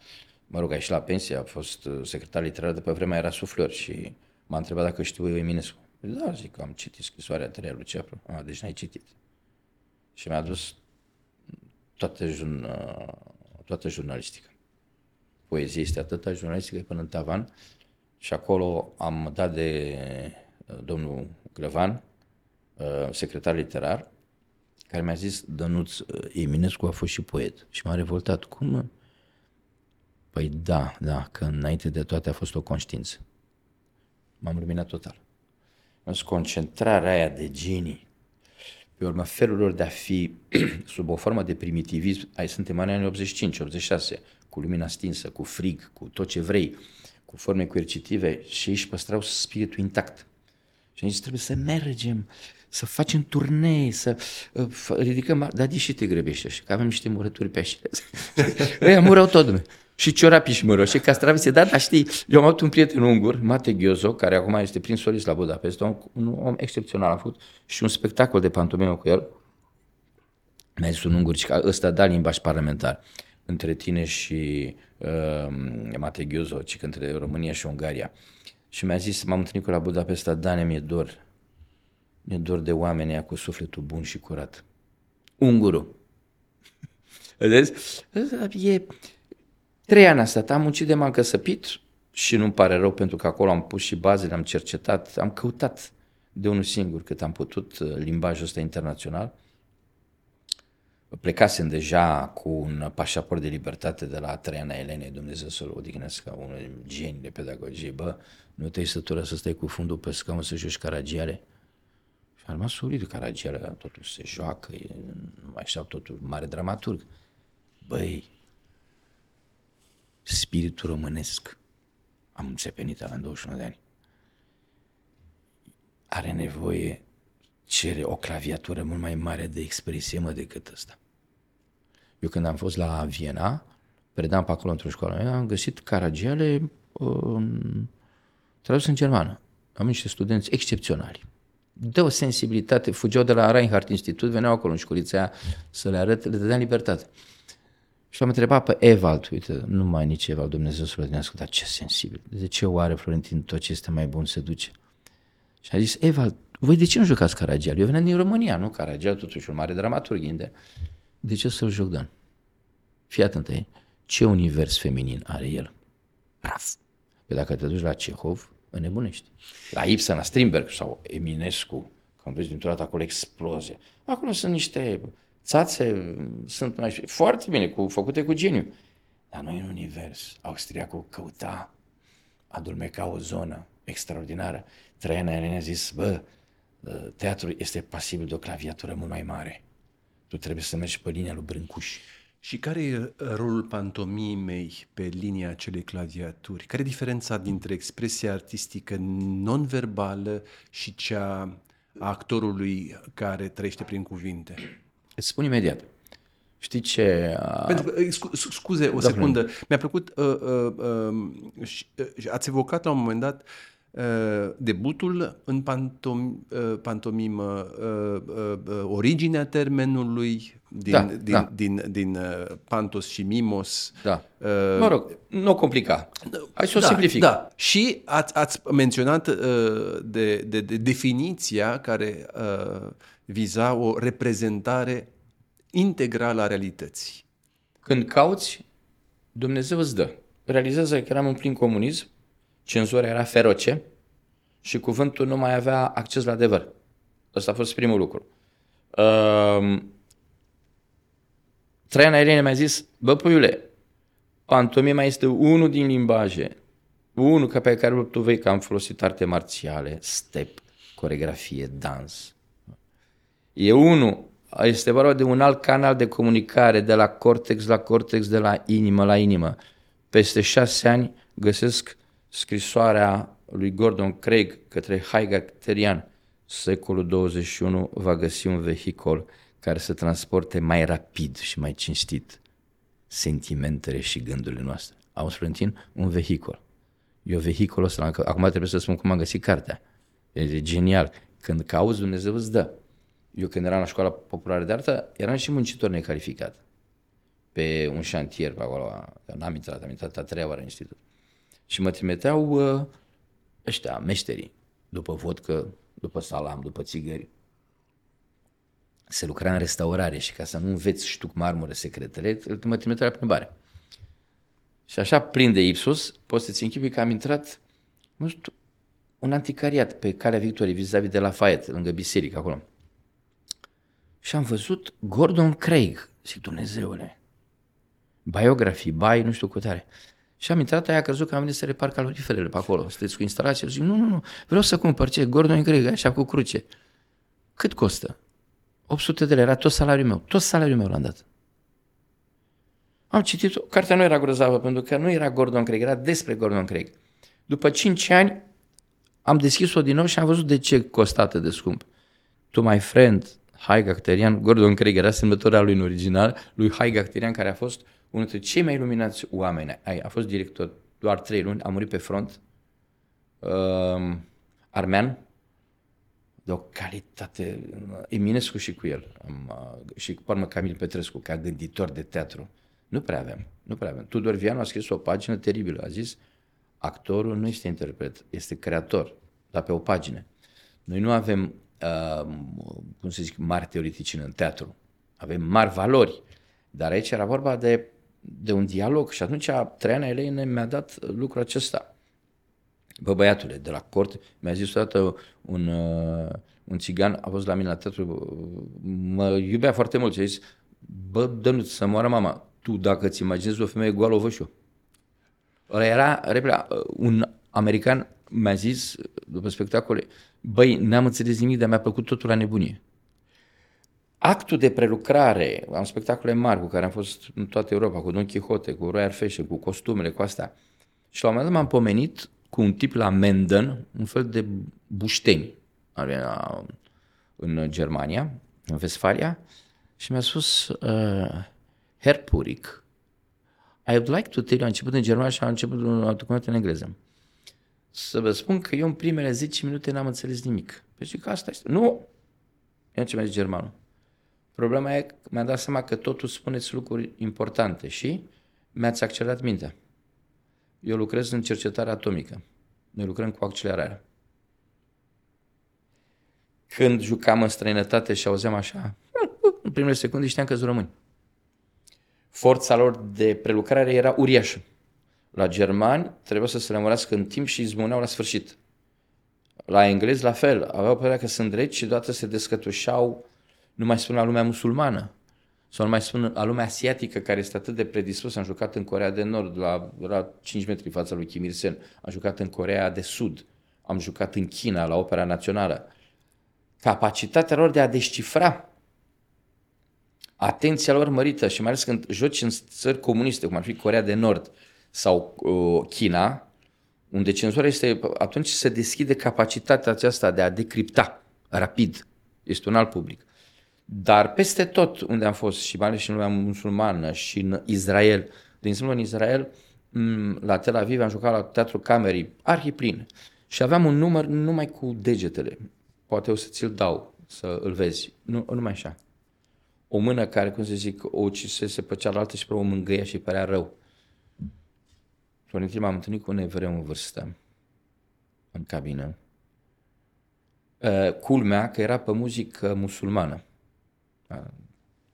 mă rog, a ieșit la pensie, a fost uh, secretar literar, de pe vremea era suflor și m-a întrebat dacă știu eu Eminescu. Da, zic că am citit scrisoarea Tăria lui Ceapru. Ah, deci n-ai citit. Și mi-a adus toată, jurn, uh, toată jurnalistica. Poezie este atâta, jurnalistică e până în tavan. Și acolo am dat de uh, domnul Grăvan, uh, secretar literar, care mi-a zis, Dănuț, uh, Eminescu a fost și poet. Și m-a revoltat. Cum? mă? Păi da, da, că înainte de toate a fost o conștiință. M-am luminat total. Am zis, concentrarea aia de genii pe urma felurilor de a fi sub o formă de primitivism, ai suntem în anii 85, 86, cu lumina stinsă, cu frig, cu tot ce vrei, cu forme coercitive și ei își păstrau spiritul intact. Și am zis, trebuie să mergem, să facem turnee, să uh, f- ridicăm, dar de și te grăbește așa, că avem niște murături pe așa. Ăia murau tot, dumne. Și ciorapii și mură și castravițe, da, dar știi, eu am avut un prieten ungur, Mate Ghiozo, care acum este prin solist la Budapesta, un, un om excepțional, am făcut și un spectacol de pantomimă cu el. Mi-a zis un ungur, că ăsta da limbaj parlamentar între tine și uh, Mate Ghiozo, ci că între România și Ungaria. Și mi-a zis, m-am întâlnit cu la Budapesta, Dane, mi-e dor. Mi-e dor de oamenii ăia cu sufletul bun și curat. Ungurul. Vedeți? E... Trei ani a stat, am muncit de m-am căsăpit și nu-mi pare rău pentru că acolo am pus și bazele, am cercetat, am căutat de unul singur cât am putut uh, limbajul ăsta internațional. Plecasem deja cu un pașaport de libertate de la Traiana Elenei, Dumnezeu să-l odihnesc ca unul din genii de pedagogie. Bă, nu te-ai sătura să stai cu fundul pe scaun să joci caragiale? Și am rămas urit, caragiale, totul se joacă, e, nu mai știu, totul mare dramaturg. Băi, spiritul românesc, am înțepenit, aveam 21 de ani, are nevoie, cere o claviatură mult mai mare de expresie, mă, decât ăsta. Eu când am fost la Viena, predam pe acolo într-o școală, am găsit caragiale um, tradus în germană. Am niște studenți excepționali. De o sensibilitate, fugeau de la Reinhardt Institut, veneau acolo în școlița aia să le arăt, le dădeam libertate. Și l-am întrebat pe Evald, uite, nu mai nici Evald, Dumnezeu să l dar ce sensibil. De ce oare Florentin tot ce este mai bun se duce? Și a zis, Evald, voi de ce nu jucați Caragial? Eu veneam din România, nu? Caragial totuși un mare dramaturg inde. De ce să-l joc, Dan? Fii atent, eh? ce univers feminin are el? Praf. Că dacă te duci la Cehov, înnebunești. La Ibsen, la Strindberg sau Eminescu, că am dus dintr-o dată acolo explozie. Acolo sunt niște țațe, sunt mai foarte bine, cu, făcute cu geniu. Dar noi în univers, austriacul căuta, adulmeca o zonă extraordinară. Traian Elena a zis, bă, teatrul este pasibil de o claviatură mult mai mare. Tu trebuie să mergi pe linia lui Brâncuș. Și care e rolul pantomimei pe linia acelei claviaturi? Care e diferența dintre expresia artistică non-verbală și cea a actorului care trăiește prin cuvinte? Îți spun imediat. Știi ce... Pentru că, scuze o da, secundă, mi-a plăcut, uh, uh, uh, ați evocat la un moment dat Uh, debutul în pantom, uh, pantomimă, uh, originea termenului din, da, din, da. din, din, din pantos și mimos. Da. Mă rog, nu complica. Hai să o da, simplific. Da. Și ați, ați menționat de, de, de definiția care viza o reprezentare integrală a realității. Când cauți, Dumnezeu îți dă. Realizează că eram în plin comunism, cenzura era feroce și cuvântul nu mai avea acces la adevăr. Ăsta a fost primul lucru. Uh, Traian Irene mi-a zis, bă, puiule, pantomima este unul din limbaje, unul ca pe care tu vei că am folosit arte marțiale, step, coregrafie, dans. E unul, este vorba de un alt canal de comunicare, de la cortex la cortex, de la inimă la inimă. Peste șase ani găsesc scrisoarea lui Gordon Craig către Terian, secolul 21 va găsi un vehicol care să transporte mai rapid și mai cinstit sentimentele și gândurile noastre. Am Florentin, un vehicol. Eu vehiculul ăsta, acum trebuie să spun cum am găsit cartea. E genial. Când cauți, Dumnezeu îți dă. Eu când eram la școala populară de artă, eram și muncitor necalificat. Pe un șantier pe acolo, n-am intrat, am intrat a treia oară în institut. Și mă trimiteau uh, ăștia, meșterii, după vodcă, după salam, după țigări. Se lucra în restaurare și ca să nu înveți ștuc marmură secretele, mă trimiteau la plimbare. Și așa, plin de ipsus, poți să-ți închipui că am intrat, nu știu, un anticariat pe calea Victoriei, vis-a-vis de Lafayette, lângă biserică, acolo. Și am văzut Gordon Craig. Zic, Dumnezeule, biografii, bai, nu știu cu tare. Și am intrat, aia a crezut că am venit să repar caloriferele pe acolo. Sunteți cu instalație? Zic, nu, nu, nu, vreau să cumpăr ce? Gordon Greg, așa cu cruce. Cât costă? 800 de lei, era tot salariul meu. Tot salariul meu l-am dat. Am citit-o, cartea nu era grozavă, pentru că nu era Gordon Craig, era despre Gordon Craig. După 5 ani am deschis-o din nou și am văzut de ce costă atât de scump. To my friend, Hai Gacterian, Gordon Craig era semnătoarea lui în original, lui Hai Gacterian, care a fost unul dintre cei mai iluminați oameni. A fost director doar trei luni, a murit pe front. Uh, armean, de o calitate, Eminescu și cu el, am, uh, și cu urmă Camil Petrescu, ca gânditor de teatru. Nu prea avem, nu prea avem. Tudor Vianu a scris o pagină teribilă, a zis, actorul nu este interpret, este creator, dar pe o pagină. Noi nu avem, uh, cum să zic, mari teoreticieni în teatru. Avem mari valori, dar aici era vorba de de un dialog și atunci Traiana Elene mi-a dat lucrul acesta. Bă, băiatule, de la cort, mi-a zis odată un, uh, un țigan, a fost la mine la teatru, mă iubea foarte mult și a zis, bă, dă să moară mama, tu dacă ți imaginezi o femeie goală, o văd și eu. Ăla era, repede, uh, un american mi-a zis, după spectacole, băi, n-am înțeles nimic, dar mi-a plăcut totul la nebunie actul de prelucrare, am spectacole mari cu care am fost în toată Europa, cu Don Quixote, cu Royal Fashion, cu costumele, cu astea. Și la un moment dat m-am pomenit cu un tip la Menden, un fel de bușteni în Germania, în Westfalia, și mi-a spus, uh, Herr Puric, I would like to tell you, a început în germană și a început un document în engleză. Să vă spun că eu în primele 10 minute n-am înțeles nimic. Păi zic că asta este. Nu! Eu ce mai zice germanul. Problema e că mi-am dat seama că totul spuneți lucruri importante și mi-ați accelerat mintea. Eu lucrez în cercetare atomică. Noi lucrăm cu accelerarea. Când jucam în străinătate și auzeam așa, în primele secunde știam că sunt români. Forța lor de prelucrare era uriașă. La germani trebuia să se lămurească în timp și izbuneau la sfârșit. La englezi la fel, aveau părerea că sunt dreci și deodată se descătușau, nu mai spun la lumea musulmană, sau nu mai spun la lumea asiatică care este atât de predispus. Am jucat în Corea de Nord, la, la 5 metri fața lui Kim Il-sen. Am jucat în Corea de Sud. Am jucat în China, la Opera Națională. Capacitatea lor de a descifra atenția lor mărită și mai ales când joci în țări comuniste, cum ar fi Corea de Nord sau uh, China, unde cenzura este, atunci se deschide capacitatea aceasta de a decripta rapid. Este un alt public. Dar peste tot unde am fost, și mai ales și în lumea musulmană, și în Israel, de exemplu în Israel, la Tel Aviv am jucat la Teatru Camerii, arhiplin, și aveam un număr numai cu degetele. Poate o să ți-l dau, să îl vezi. Nu, numai așa. O mână care, cum să zic, o ucisese pe cealaltă și pe o mângâia și părea rău. Florentin m-am întâlnit cu un evreu în vârstă, în cabină. Uh, culmea că era pe muzică musulmană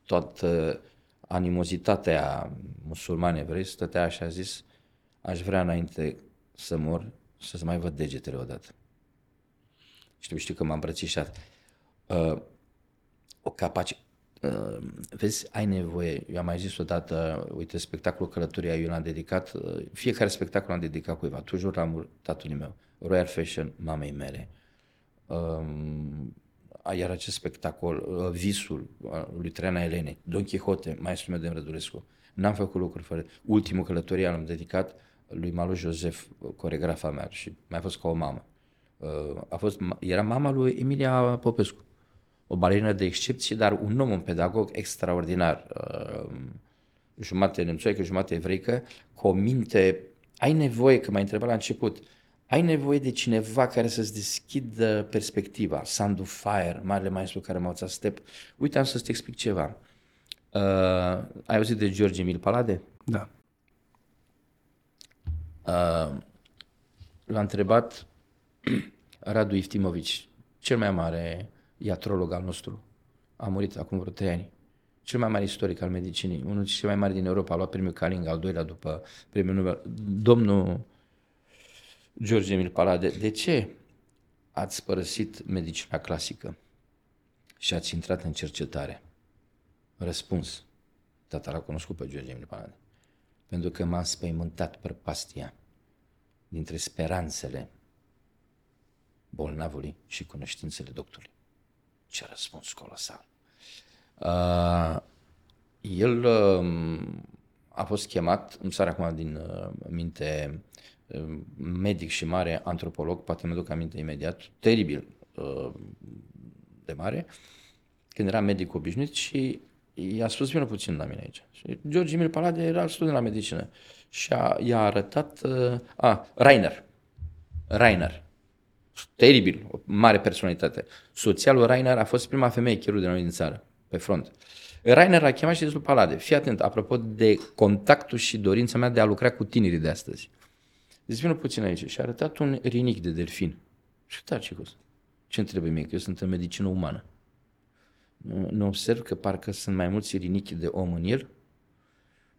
toată animozitatea musulmane evrei stătea și a zis aș vrea înainte să mor să mai văd degetele odată. Știu, știu că m-am îmbrățișat. Uh, o capacitate Uh, vezi, ai nevoie, eu am mai zis odată, uite, spectacolul Călătoria, eu l-am dedicat, uh, fiecare spectacol l-am dedicat cuiva, tu jur la tatălui meu, Royal Fashion, mamei mele, um, iar acest spectacol, uh, Visul uh, lui Trena Elene, Don Quixote, maestru meu de Rădulescu, n-am făcut lucruri fără. Ultimul călătorie l-am dedicat lui Malu Josef, coregrafa mea și mai a fost ca o mamă. Uh, a fost, era mama lui Emilia Popescu, o balerină de excepție, dar un om, un pedagog extraordinar, jumate nemțoică, jumate evreică, cu o minte, ai nevoie, că m-ai întrebat la început, ai nevoie de cineva care să-ți deschidă perspectiva. Sandu Fire, marele maestru care m-a învățat step. Uite, am să-ți explic ceva. Uh, ai auzit de George Emil Palade? Da. Uh, l-a întrebat Radu Iftimovici, cel mai mare iatrolog al nostru. A murit acum vreo trei ani. Cel mai mare istoric al medicinii, unul dintre cei mai mari din Europa, a luat premiul Kaling, al doilea după premiul Nobel. Domnul George Emil Palade, de ce ați părăsit medicina clasică și ați intrat în cercetare? Răspuns. Tata l-a cunoscut pe George Emil Palade. Pentru că m-am spăimântat prăpastia dintre speranțele bolnavului și cunoștințele doctorului. Ce răspuns colosal! Uh, el uh, a fost chemat, îmi sare acum din uh, minte medic și mare antropolog, poate mă duc aminte imediat, teribil uh, de mare, când era medic obișnuit și i-a spus, vină puțin la mine aici. Și George Emil Palade era student la medicină și a, i-a arătat, uh, a, Rainer, Rainer, teribil, o mare personalitate. Soția lui Rainer a fost prima femeie chirurg de noi din țară, pe front. Rainer a chemat și a zis lui Palade, fii atent, apropo de contactul și dorința mea de a lucra cu tinerii de astăzi. Deci vină puțin aici și a arătat un rinic de delfin. Și da, ce Ce îmi trebuie mie? Că eu sunt în medicină umană. Nu, nu observ că parcă sunt mai mulți rinichi de om în el?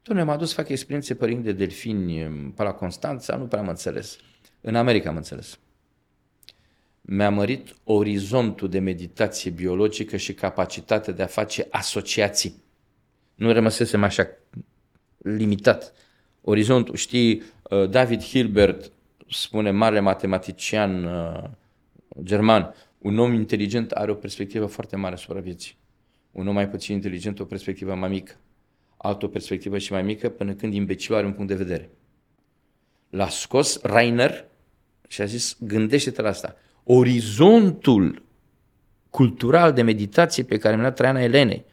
Doamne, m-a dus să fac experiențe pe ring de delfini pe la Constanța, nu prea am înțeles. În America am înțeles. Mi-a mărit orizontul de meditație biologică și capacitatea de a face asociații. Nu rămăsesem așa limitat. Orizontul, știi, Uh, David Hilbert spune, mare matematician uh, german, un om inteligent are o perspectivă foarte mare asupra vieții. Un om mai puțin inteligent o perspectivă mai mică. Altă o perspectivă și mai mică până când imbecilul are un punct de vedere. L-a scos Rainer și a zis, gândește-te la asta. Orizontul cultural de meditație pe care mi l-a Traiana Elene,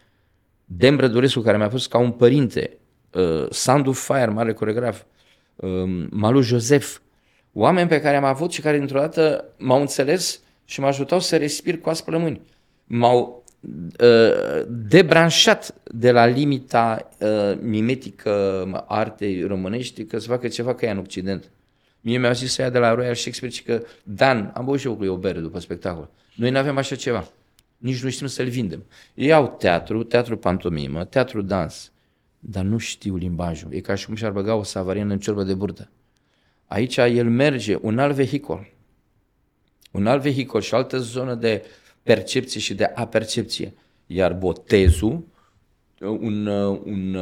Dem Rădurescu, care mi-a fost ca un părinte, uh, Sandu Fire, mare coregraf, Um, Malu Josef, oameni pe care am avut și care dintr-o dată m-au înțeles și mă ajutau să respir cu asplămâni. M-au uh, debranșat de la limita uh, mimetică artei românești că să facă ceva ca ea în Occident. Mie mi-au zis să ia de la Royal Shakespeare și că Dan, am băut și eu cu o bere după spectacol. Noi nu avem așa ceva. Nici nu știm să-l vindem. Ei au teatru, teatru pantomimă, teatru dans, dar nu știu limbajul. E ca și cum și-ar băga o savariană în ciorbă de burtă. Aici el merge, un alt vehicol. Un alt vehicol și altă zonă de percepție și de apercepție. Iar botezul, un, un,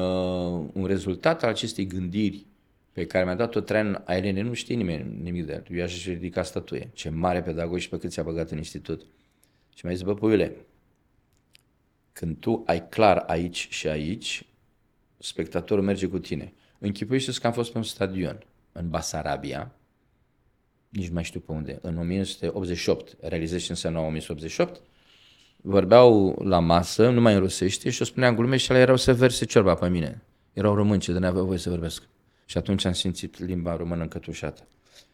un rezultat al acestei gândiri pe care mi-a dat-o tren Ailene, nu știe nimeni nimic de el. Eu aș ridica statuie. Ce mare pedagog și pe cât ți-a băgat în institut. Și mi-a zis, bă, puiule, când tu ai clar aici și aici, spectatorul merge cu tine. Închipuiește-ți că am fost pe un stadion în Basarabia, nici nu mai știu pe unde, în 1988, realizez ce înseamnă 1988, vorbeau la masă, nu mai în rusește, și o spuneam glume și alea erau să verse ciorba pe mine. Erau români ce de n-aveau voie să vorbesc. Și atunci am simțit limba română încătușată.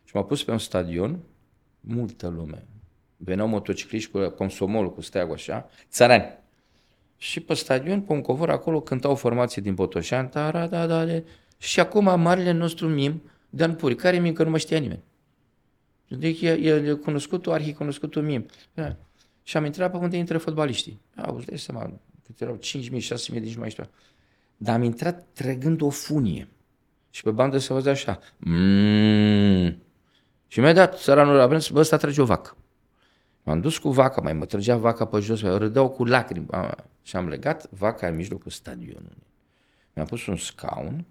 Și m-a pus pe un stadion, multă lume. Veneau motocicliști cu consomolul, cu steagul așa, țărani. Și pe stadion, pe un covor, acolo cântau formații din Botoșan, da, da, da, și acum marele nostru mim, Dan Puri, care mim că nu mă știa nimeni. Deci e, e cunoscutul, arhicunoscutul mim. Da. Și am intrat pe unde intră fotbaliștii. Auzi, dai seama, câte erau 5.000, 6.000, nici nu mai știu. Dar am intrat trăgând o funie. Și pe bandă se auzea așa. Mm. Și mi-a dat țăranul la bă, ăsta trage o vacă. M-am dus cu vaca, mai mă trăgea vaca pe jos, râdeau cu lacrimi. Și am legat vaca în mijlocul stadionului. Mi-am pus un scaun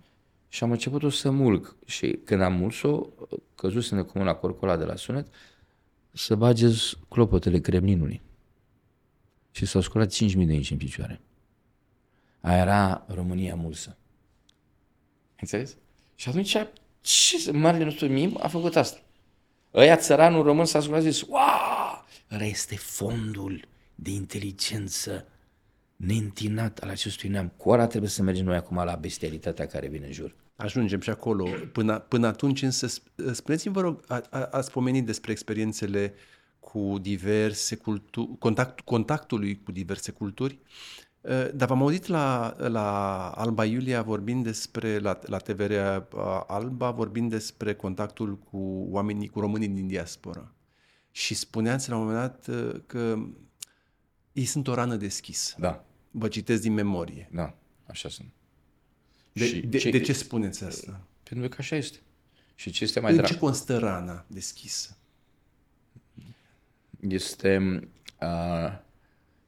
și am început-o să mulg. Și când am mulț-o, căzuse în comun acord cu de la sunet, să bageți clopotele Kremlinului. Și s-au sculat 5.000 de inci în picioare. Aia era România mulsă. Înțeles? Și atunci, ce marele nostru mim a făcut asta? Ăia țăranul român s-a sculat și zis, wow, ăla este fondul de inteligență neîntinat al acestui neam. Cu ora trebuie să mergem noi acum la bestialitatea care vine în jur. Ajungem și acolo. Până, până atunci însă, spuneți-mi, vă rog, a, a, ați pomenit despre experiențele cu diverse culturi, contact, contactului cu diverse culturi, ă, dar v-am auzit la, la Alba Iulia vorbind despre, la, la TVR Alba, vorbind despre contactul cu oamenii, cu românii din diaspora. Și spuneați la un moment dat ă, că ei sunt o rană deschisă. Da. Vă citesc din memorie. Da, așa sunt. De, și de, ce, de ce spuneți asta? Pentru că așa este. Și ce este mai În drag? ce constă rana deschisă? Este uh,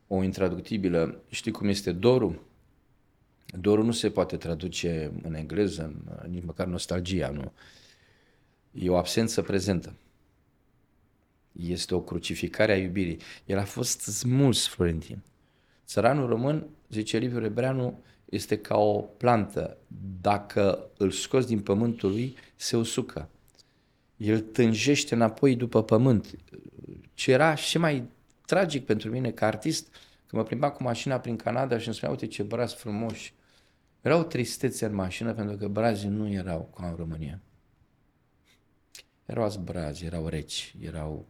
o intraductibilă. Știi cum este dorul? Dorul nu se poate traduce în engleză, în, nici măcar nostalgia, nu. E o absență prezentă. Este o crucificare a iubirii. El a fost smuls, Florentin. Țăranul român, zice Liviu Rebreanu, este ca o plantă. Dacă îl scoți din pământul lui, se usucă. El tânjește înapoi după pământ. Ce era și mai tragic pentru mine ca artist, când mă plimbam cu mașina prin Canada și îmi spunea, uite ce brazi frumoși. Era o tristețe în mașină pentru că brazii nu erau ca în România. Erau alți brazi, erau reci, erau...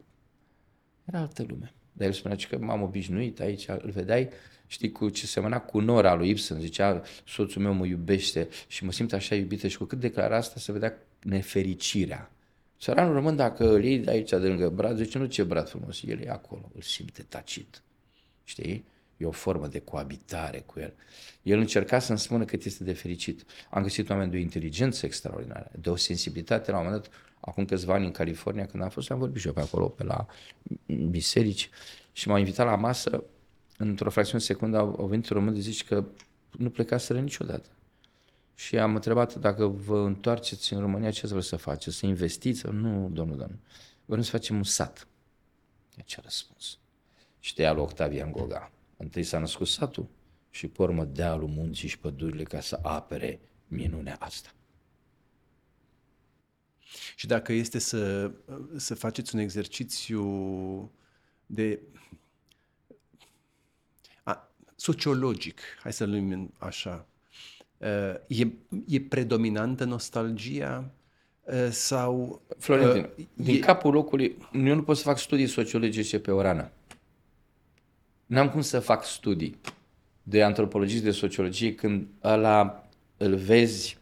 Era altă lume. Dar el spunea că m-am obișnuit aici, îl vedeai, știi, cu ce semăna cu Nora lui Ibsen, zicea, soțul meu mă iubește și mă simt așa iubită și cu cât declara asta se vedea nefericirea. Săranul român, dacă îl iei de aici, de lângă brad, zice, nu ce brad frumos, el e acolo, îl simte tacit. Știi? E o formă de coabitare cu el. El încerca să-mi spună cât este de fericit. Am găsit oameni de o inteligență extraordinară, de o sensibilitate. La un moment dat, acum câțiva ani în California, când am fost, am vorbit și eu pe acolo, pe la biserici, și m-au invitat la masă într-o fracțiune de secundă au, au venit români de zici că nu plecaseră niciodată. Și am întrebat dacă vă întoarceți în România, ce vreți să faceți? Să investiți? Nu, domnul, domnul. Vrem să facem un sat. E ce răspuns. Și te ia lui Octavian Goga. Întâi s-a născut satul și pe urmă dealul munții și pădurile ca să apere minunea asta. Și dacă este să, să faceți un exercițiu de sociologic, hai să-l numim așa, uh, e, e predominantă nostalgia uh, sau... Florentin, uh, din e... capul locului, eu nu pot să fac studii sociologice pe o rană. N-am cum să fac studii de antropologie, de sociologie, când ăla îl vezi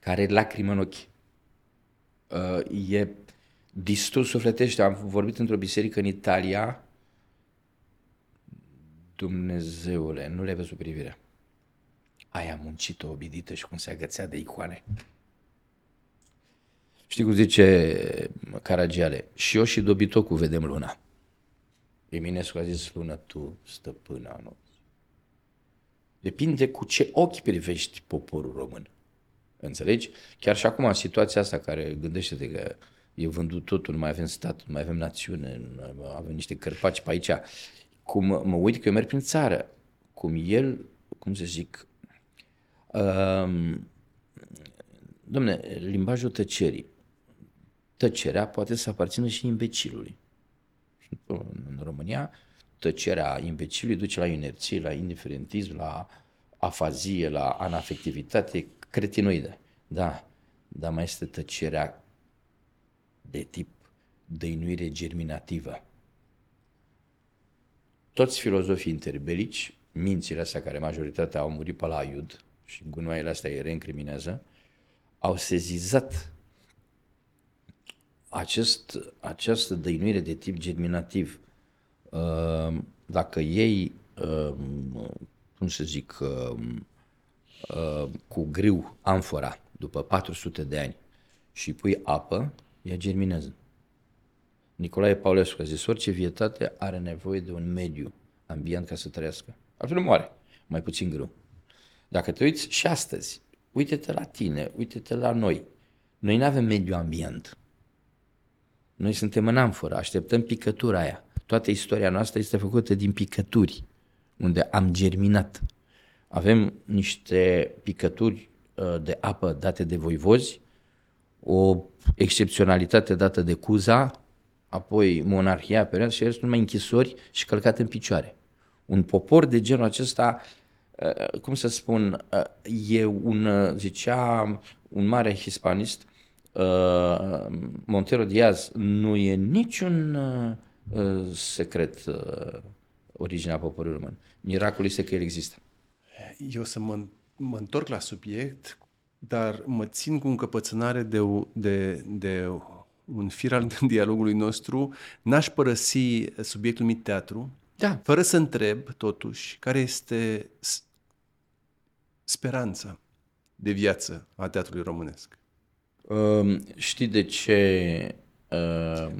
care e lacrimă în ochi. Uh, e distrus sufletește. Am vorbit într-o biserică în Italia. Dumnezeule, nu le-ai văzut privirea. Aia muncit-o obidită și cum se agățea de icoane. Știi cum zice Caragiale? Și eu și dobitocul vedem luna. Eminescu a zis, lună tu, stăpâna nu. Depinde cu ce ochi privești poporul român. Înțelegi? Chiar și acum, în situația asta care gândește-te că e vândut totul, nu mai avem stat, nu mai avem națiune, avem niște cărpaci pe aici. Cum mă uit că eu merg prin țară, cum el, cum să zic, um, domne, limbajul tăcerii. Tăcerea poate să aparțină și imbecilului. În România, tăcerea imbecilului duce la inerție, la indiferentism, la afazie, la anafectivitate cretinoidă. Da, dar mai este tăcerea de tip dăinuire germinativă. Toți filozofii interbelici, mințile astea care majoritatea au murit pe la Iud și gunoaiele astea îi reîncriminează, au sezizat acest, această dăinuire de tip germinativ. Uh, dacă ei, uh, cum să zic, uh, cu griu amfora după 400 de ani și pui apă, ea germinează. Nicolae Paulescu a zis, orice vietate are nevoie de un mediu ambient ca să trăiască. Altfel moare, mai puțin greu. Dacă te uiți și astăzi, uite-te la tine, uite-te la noi. Noi nu avem mediu ambient. Noi suntem în amforă, așteptăm picătura aia. Toată istoria noastră este făcută din picături, unde am germinat. Avem niște picături uh, de apă date de voivozi, o excepționalitate dată de Cuza, apoi monarhia perioadă și restul numai închisori și călcat în picioare. Un popor de genul acesta, uh, cum să spun, uh, e un, zicea un mare hispanist, Montero Diaz, nu e niciun secret originea poporului român. Miracolul este că el există. Eu să mă, mă întorc la subiect dar mă țin cu încăpățânare de, de, de un fir al dialogului nostru. N-aș părăsi subiectul mit teatru, da. fără să întreb, totuși, care este speranța de viață a teatrului românesc. Uh, știi de ce Uh...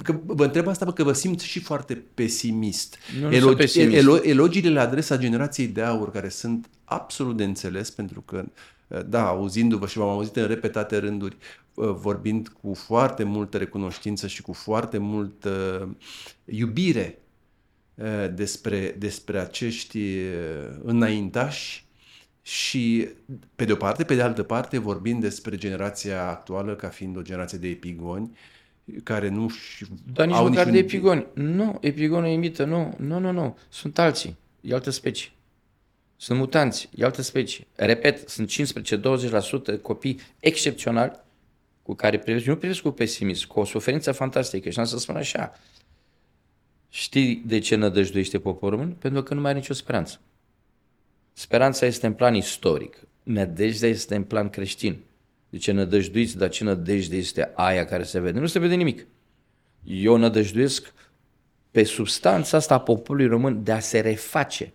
Că vă întreb asta că vă simt și foarte pesimist. Nu, nu Elogi, pesimist. Elo, elogiile la adresa generației de aur, care sunt absolut de înțeles, pentru că Eh, da, auzindu-vă și v-am auzit în repetate rânduri, eh, vorbind cu foarte multă recunoștință și cu foarte multă iubire eh, despre, despre acești înaintași și, pe de o parte, pe de altă parte, vorbind despre generația actuală ca fiind o generație de epigoni, care nu Dar nici au măcar niciun... de epigoni. Nu, epigonul imită, nu, nu, nu, nu. Sunt alții, e altă specie. Sunt mutanți, e altă specie. Repet, sunt 15-20% copii excepționali cu care privesc, nu privesc cu pesimism, cu o suferință fantastică. Și am să spun așa, știi de ce nădăjduiește poporul român? Pentru că nu mai are nicio speranță. Speranța este în plan istoric, nădejdea este în plan creștin. De ce nădăjduiți, dar ce nădejde este aia care se vede? Nu se vede nimic. Eu nădăjduiesc pe substanța asta a poporului român de a se reface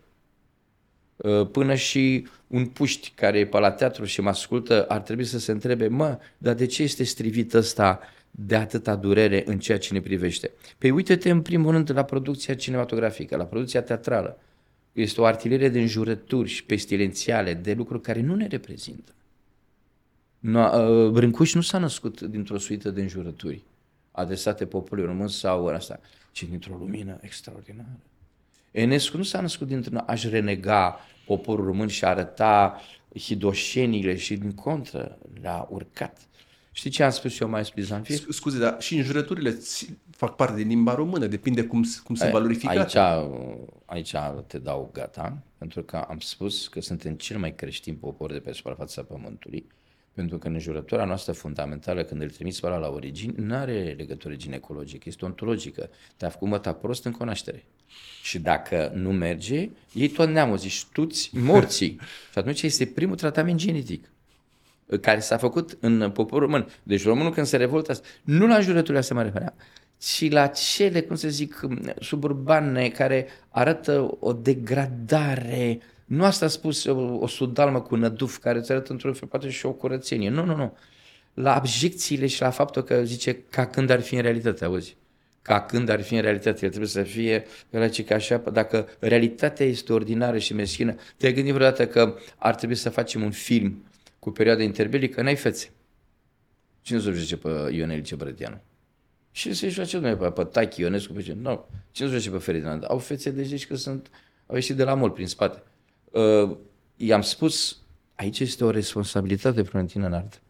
Uh, până și un puști care e pe la teatru și mă ascultă ar trebui să se întrebe, mă, dar de ce este strivit ăsta de atâta durere în ceea ce ne privește? Păi uite-te în primul rând la producția cinematografică, la producția teatrală. Este o artilerie de înjurături și pestilențiale, de lucruri care nu ne reprezintă. No, uh, Brâncuș nu s-a născut dintr-o suită de înjurături adresate poporului român sau asta, ci dintr-o lumină extraordinară. Enescu nu s-a născut dintr-un aș renega poporul român și arăta hidoșenile și din contră l-a urcat. Știi ce am spus eu mai spus, Zanfir? Scuze, dar și înjurăturile fac parte din limba română, depinde cum, cum se valorifică. Aici, aici te dau gata, pentru că am spus că suntem cel mai creștin popor de pe suprafața Pământului, pentru că în jurătura noastră fundamentală, când îl trimiți la origini, nu are legătură ginecologică, este ontologică. Te-a făcut măta prost în cunoaștere. Și dacă nu merge, ei tot neamul, zici, tuți morții. și atunci este primul tratament genetic care s-a făcut în poporul român. Deci românul când se revoltă, nu la jurăturile astea mă refeream, ci la cele, cum să zic, suburbane, care arată o degradare. Nu asta a spus o, o sudalmă cu năduf, care îți arătă într-un fel poate și o curățenie. Nu, nu, nu. La abjecțiile și la faptul că zice ca când ar fi în realitate, auzi? Ca când ar fi în realitate. El trebuie să fie, el ca așa, dacă realitatea este ordinară și meschină, te-ai gândit vreodată că ar trebui să facem un film cu perioada interbelică, n-ai fețe. Cine să zice pe Ionel Cebrătianu? Și se joace noi pe, pe Tachi, Ionescu, pe ce? Nu. No. Cine să zice pe Ferdinand? Au fețe de zici că sunt, au ieșit de la mol prin spate. Uh, i-am spus, aici este o responsabilitate, Florentina Nard.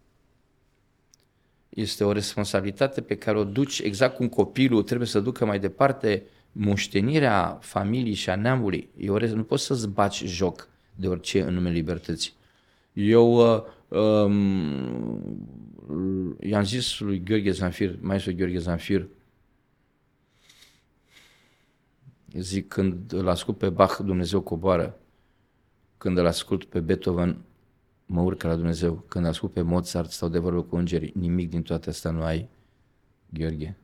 Este o responsabilitate pe care o duci exact cum copilul trebuie să ducă mai departe moștenirea familiei și a neamului. Eu nu poți să-ți baci joc de orice în numele libertății. Eu uh, um, i-am zis lui Gheorghe Zanfir, maestru Gheorghe Zanfir, zic, când îl ascult pe Bach, Dumnezeu coboară, când îl ascult pe Beethoven, mă urcă la Dumnezeu, când ascult pe Mozart, stau de vorbă cu îngerii, nimic din toate astea nu ai, Gheorghe.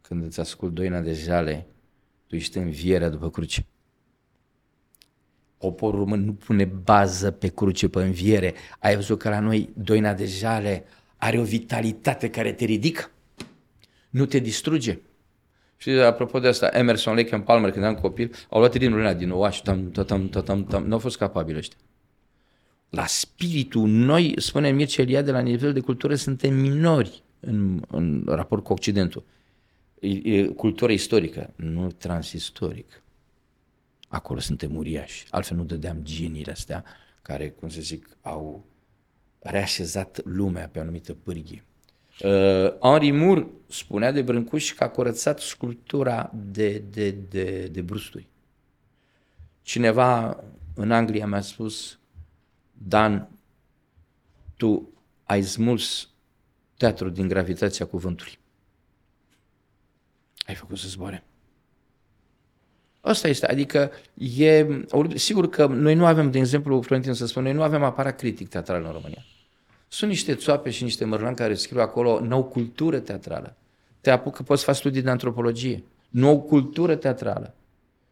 Când îți ascult doina de jale, tu ești învierea după cruce. Poporul român nu pune bază pe cruce, pe înviere. Ai văzut că la noi doina de jale are o vitalitate care te ridică, nu te distruge. Și apropo de asta, Emerson, Lake and Palmer, când am copil, au luat ritmul ăla din nou și tam, tam, tam, tam, tam, nu au fost capabili ăștia. La spiritul, noi, spune Mircea Eliade, la nivel de cultură suntem minori în, în raport cu Occidentul. E, e cultură istorică, nu transistorică. Acolo suntem uriași. Altfel nu dădeam geniile astea care, cum să zic, au reașezat lumea pe o anumită pârghie. Uh, Henri Moore spunea de Brâncuș că a curățat sculptura de, de, de, de brusturi. Cineva în Anglia mi-a spus, Dan, tu ai smuls teatrul din gravitația cuvântului. Ai făcut să zboare. Asta este, adică e, sigur că noi nu avem, de exemplu, Florentin să spun, noi nu avem aparat critic teatral în România. Sunt niște țoape și niște mărlani care scriu acolo, nou cultură teatrală. Te apucă, poți face studii de antropologie. Nou cultură teatrală.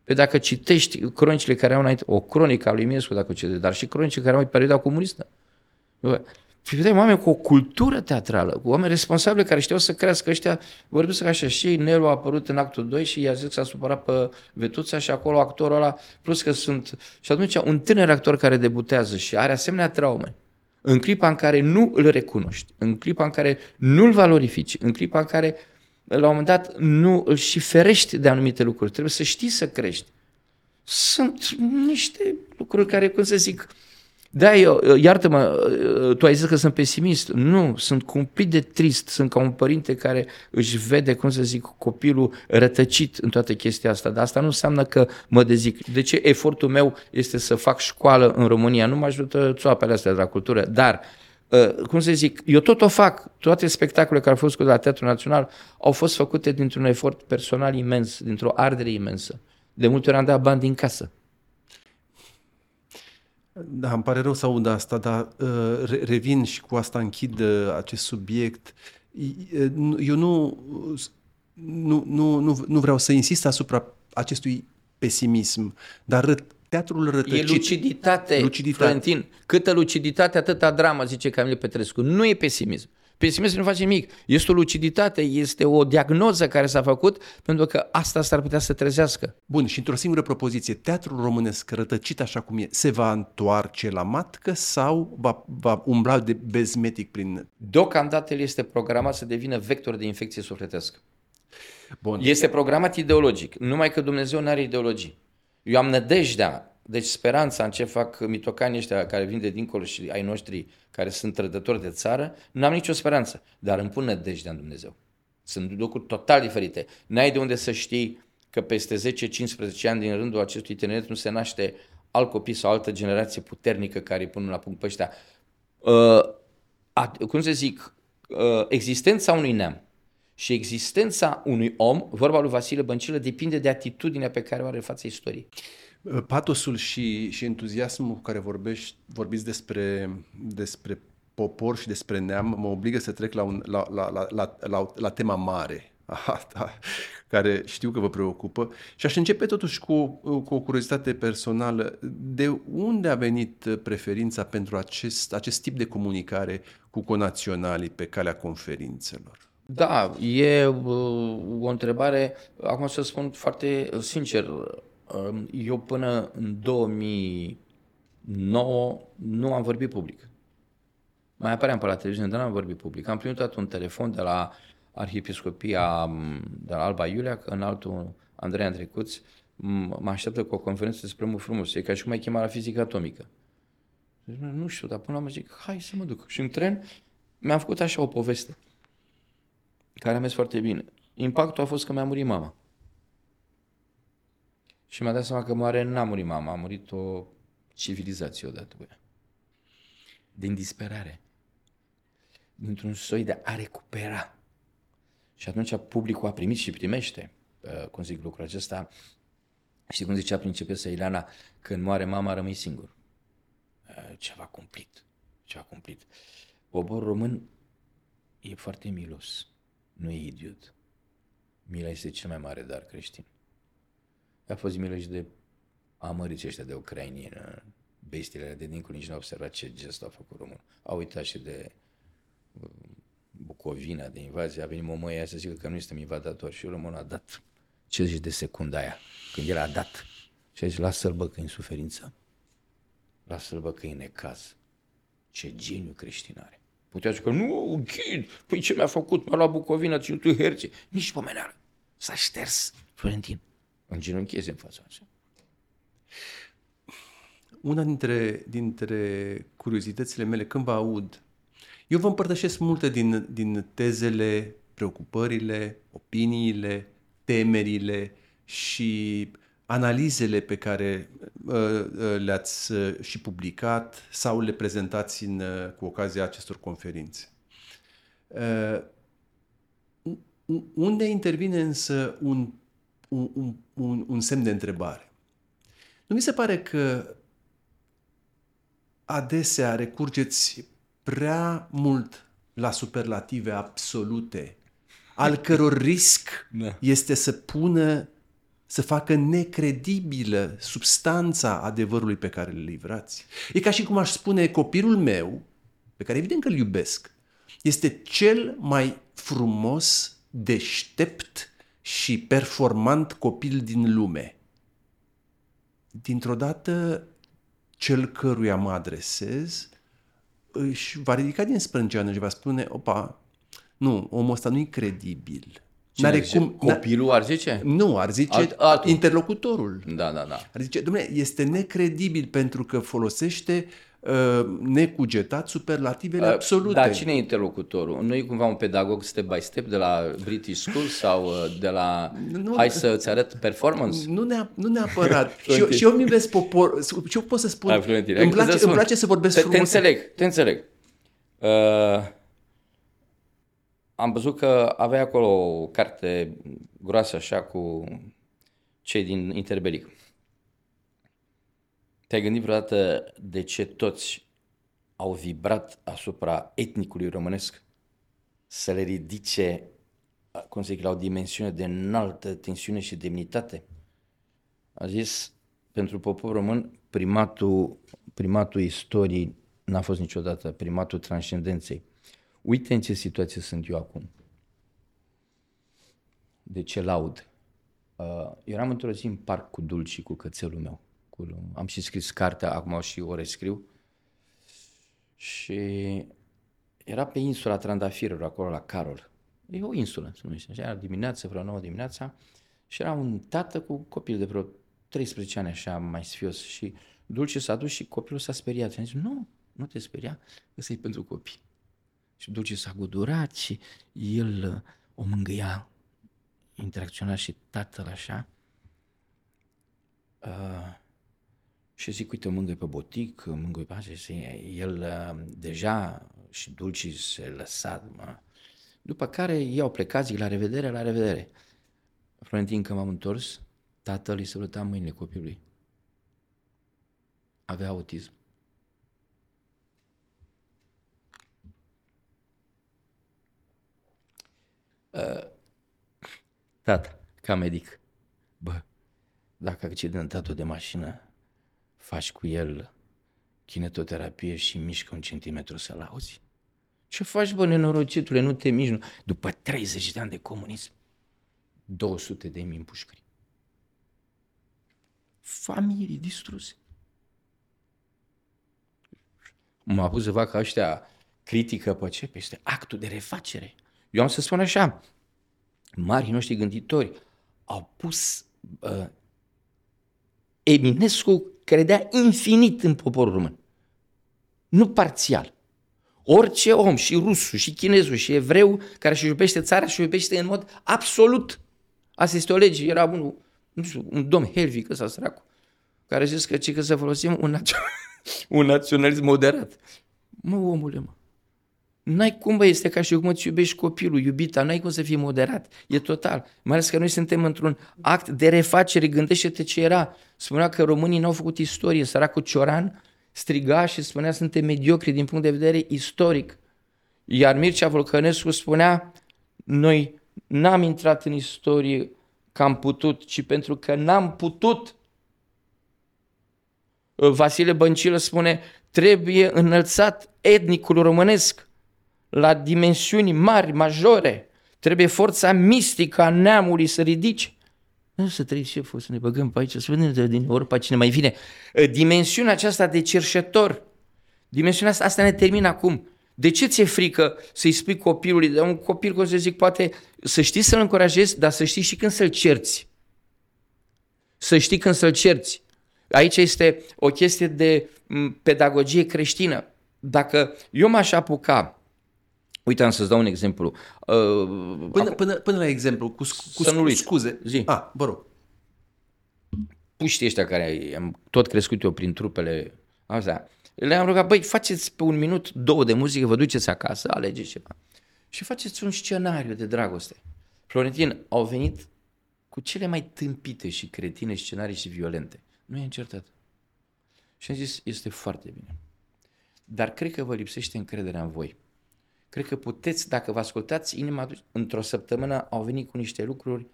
Pe dacă citești cronicile care au înainte, o cronică a lui Miescu, dacă o citești, dar și cronicile care au în perioada comunistă. Și vedeai oameni cu o cultură teatrală, cu oameni responsabili care știau să crească ăștia, vorbesc așa, și Nelu a apărut în actul 2 și i-a zis că s-a supărat pe Vetuța și acolo actorul ăla, plus că sunt... Și atunci un tânăr actor care debutează și are asemenea traume, în clipa în care nu îl recunoști, în clipa în care nu îl valorifici, în clipa în care la un moment dat nu îl și ferești de anumite lucruri, trebuie să știi să crești. Sunt niște lucruri care, cum să zic, da, eu, iartă-mă, tu ai zis că sunt pesimist. Nu, sunt cumplit de trist. Sunt ca un părinte care își vede, cum să zic, copilul rătăcit în toată chestia asta. Dar asta nu înseamnă că mă dezic. De ce efortul meu este să fac școală în România? Nu mă ajută țoapele astea de la cultură. Dar, cum să zic, eu tot o fac. Toate spectacolele care au fost făcute la Teatrul Național au fost făcute dintr-un efort personal imens, dintr-o ardere imensă. De multe ori am dat bani din casă. Da, îmi pare rău să aud asta, dar uh, revin și cu asta închid uh, acest subiect. Eu nu, nu, nu, nu, nu vreau să insist asupra acestui pesimism, dar teatrul rătăcit... E luciditate, luciditate. Florentin. Câtă luciditate, atâta dramă, zice Camil Petrescu. Nu e pesimism. Pesimismul nu face nimic. Este o luciditate, este o diagnoză care s-a făcut pentru că asta s-ar putea să trezească. Bun, și într-o singură propoziție, teatrul românesc rătăcit așa cum e, se va întoarce la matcă sau va, va umbla de bezmetic prin... Deocamdată el este programat să devină vector de infecție sufletească. Bun. Este programat ideologic, numai că Dumnezeu nu are ideologii. Eu am nădejdea deci speranța în ce fac mitocanii ăștia care vin de dincolo și ai noștri care sunt trădători de țară, nu am nicio speranță, dar îmi pun nădejdea în Dumnezeu. Sunt lucruri total diferite. N-ai de unde să știi că peste 10-15 ani din rândul acestui tineret nu se naște alt copil sau altă generație puternică care îi pun la punct pe ăștia. Uh, cum să zic, uh, existența unui neam Și existența unui om, vorba lui Vasile Băncilă, depinde de atitudinea pe care o are în fața istoriei. Patosul și, și entuziasmul cu care vorbești, vorbiți despre, despre popor și despre neam mă obligă să trec la, un, la, la, la, la, la, la tema mare, asta, care știu că vă preocupă. Și aș începe totuși cu, cu o curiozitate personală. De unde a venit preferința pentru acest, acest tip de comunicare cu conaționalii pe calea conferințelor? Da, e uh, o întrebare, acum să spun foarte sincer, um, eu până în 2009 nu am vorbit public. Mai apăream pe la televiziune, dar nu am vorbit public. Am primit un telefon de la Arhiepiscopia de la Alba Iulia, în altul Andrei Andrecuț, mă așteaptă cu o conferință despre mult frumos. E ca și cum ai chema la fizică atomică. Deci, nu știu, dar până la urmă zic, hai să mă duc. Și în tren mi-am făcut așa o poveste care a mers foarte bine. Impactul a fost că mi-a murit mama. Și mi-a dat seama că moare n-a murit mama, a murit o civilizație odată cu ea. Din disperare. Dintr-un soi de a recupera. Și atunci publicul a primit și primește, uh, cum zic lucrul acesta, știi cum zicea principesa Ileana, când moare mama rămâi singur. Uh, ceva cumplit, ceva cumplit. Poporul român e foarte milos, nu e idiot. Mila este cel mai mare dar creștin. A fost milă și de amăriți ăștia de ucrainieni, uh, bestiile de dincolo, nici nu au observat ce gest a făcut român. Au uitat și de Bucovina, de invazie, a venit mămăia să zică că nu suntem invadatori și românul a dat 50 de secunde aia, când el a dat. Și a zis, lasă-l bă că în suferință, lasă-l bă că e necaz. Ce geniu creștin are. Putea zice că nu, ghid, păi ce mi-a făcut? M-a luat Bucovina, ținutul herție. Nici pomeneală. S-a șters Florentin. În genunchieze în fața așa. Una dintre, dintre curiozitățile mele, când vă aud eu vă împărtășesc multe din, din tezele, preocupările, opiniile, temerile și analizele pe care uh, uh, le-ați uh, și publicat sau le prezentați în, uh, cu ocazia acestor conferințe. Uh, unde intervine însă un, un, un, un semn de întrebare? Nu mi se pare că adesea recurgeți prea mult la superlative absolute, al căror risc da. este să pună, să facă necredibilă substanța adevărului pe care îl livrați. E ca și cum aș spune copilul meu, pe care evident că îl iubesc, este cel mai frumos, deștept și performant copil din lume. Dintr-o dată, cel căruia mă adresez își va ridica din sprânceană și va spune, opa, nu, omul ăsta nu e credibil. N-are cum, Copilul ar zice? Nu, ar zice Alt, altul. interlocutorul. Da, da, da. Ar zice, domnule, este necredibil pentru că folosește uh, necugetat superlativele uh, absolute. Dar cine e interlocutorul? Nu e cumva un pedagog step by step de la British School sau uh, de la nu, hai să-ți arăt performance? Nu, neap- nu neapărat. și, eu, și eu mi vezi popor, și eu pot să spun, hai, îmi, place, îmi place să vorbesc te, frumos. Te înțeleg, te înțeleg. Uh, am văzut că avea acolo o carte groasă așa cu cei din Interbelic. Te-ai gândit vreodată de ce toți au vibrat asupra etnicului românesc să le ridice, cum să zic, la o dimensiune de înaltă tensiune și demnitate? A zis, pentru popor român, primatul, primatul istoriei n-a fost niciodată primatul transcendenței. Uite în ce situație sunt eu acum. De ce laud? Uh, eram într-o zi în parc cu Dulci, cu cățelul meu. Cu, am și scris cartea, acum și o rescriu. Și era pe insula Trandafirul, acolo la Carol. E o insulă, să numește. Așa, era dimineață, vreo nouă dimineața. Și era un tată cu copil de vreo 13 ani, așa, mai sfios. Și Dulce s-a dus și copilul s-a speriat. Și a zis, nu, nu te speria, ăsta e pentru copii. Și Dulce s-a gudurat și el uh, o mângâia, interacționa și tatăl așa. Uh, și zic, uite, mângâi pe botic, mângâi pe așa, și el uh, deja și Dulci se lăsa, mă, După care i-au plecat, zic la revedere, la revedere. Florentin, că m-am întors, tatăl îi săruta mâinile copilului. Avea autism. Uh, tata, ca medic, bă, dacă accidentatul de mașină, faci cu el kinetoterapie și mișcă un centimetru să-l auzi. Ce faci, bă, nenorocitule, nu te miști? Nu. După 30 de ani de comunism, 200 de mii în pușcări. Familii distruse. M-a pus să fac ăștia critică pe ce? Peste actul de refacere. Eu am să spun așa, marii noștri gânditori au pus uh, Eminescu credea infinit în poporul român. Nu parțial. Orice om, și rusul, și chinezul, și evreu, care își iubește țara, și iubește în mod absolut. Asta este o lege. Era unul, nu știu, un domn Helvic, ăsta săracu, care a zis că, că să folosim un, un naționalism moderat. Mă, omule, mă. N-ai cum, bă, este ca și cum îți iubești copilul, iubita, n-ai cum să fii moderat. E total. Mai ales că noi suntem într-un act de refacere. Gândește-te ce era. Spunea că românii n-au făcut istorie. Săracul Cioran striga și spunea suntem mediocri din punct de vedere istoric. Iar Mircea Volcănescu spunea noi n-am intrat în istorie că am putut, ci pentru că n-am putut. Vasile Băncilă spune trebuie înălțat etnicul românesc la dimensiuni mari, majore. Trebuie forța mistică a neamului să ridice. Nu să trăiți șeful, să ne băgăm pe aici, să vedem de din ori pe cine mai vine. Ă, dimensiunea aceasta de cerșetor, dimensiunea asta, asta ne termină acum. De ce ți-e frică să-i spui copilului, de un copil, cum să zic, poate să știi să-l încurajezi, dar să știi și când să-l cerți. Să știi când să-l cerți. Aici este o chestie de pedagogie creștină. Dacă eu m-aș apuca Uite, am să-ți dau un exemplu. Uh, până, până, până la exemplu, cu, cu, cu scuze. Zi. Ah, vă rog. Puștii ăștia care am tot crescut eu prin trupele astea, le-am rugat, băi, faceți pe un minut, două de muzică, vă duceți acasă, alegeți ceva. Și faceți un scenariu de dragoste. Florentin, au venit cu cele mai tâmpite și cretine scenarii și violente. Nu e încertat. Și am zis, este foarte bine. Dar cred că vă lipsește încrederea în voi. Cred că puteți, dacă vă ascultați inima, într-o săptămână au venit cu niște lucruri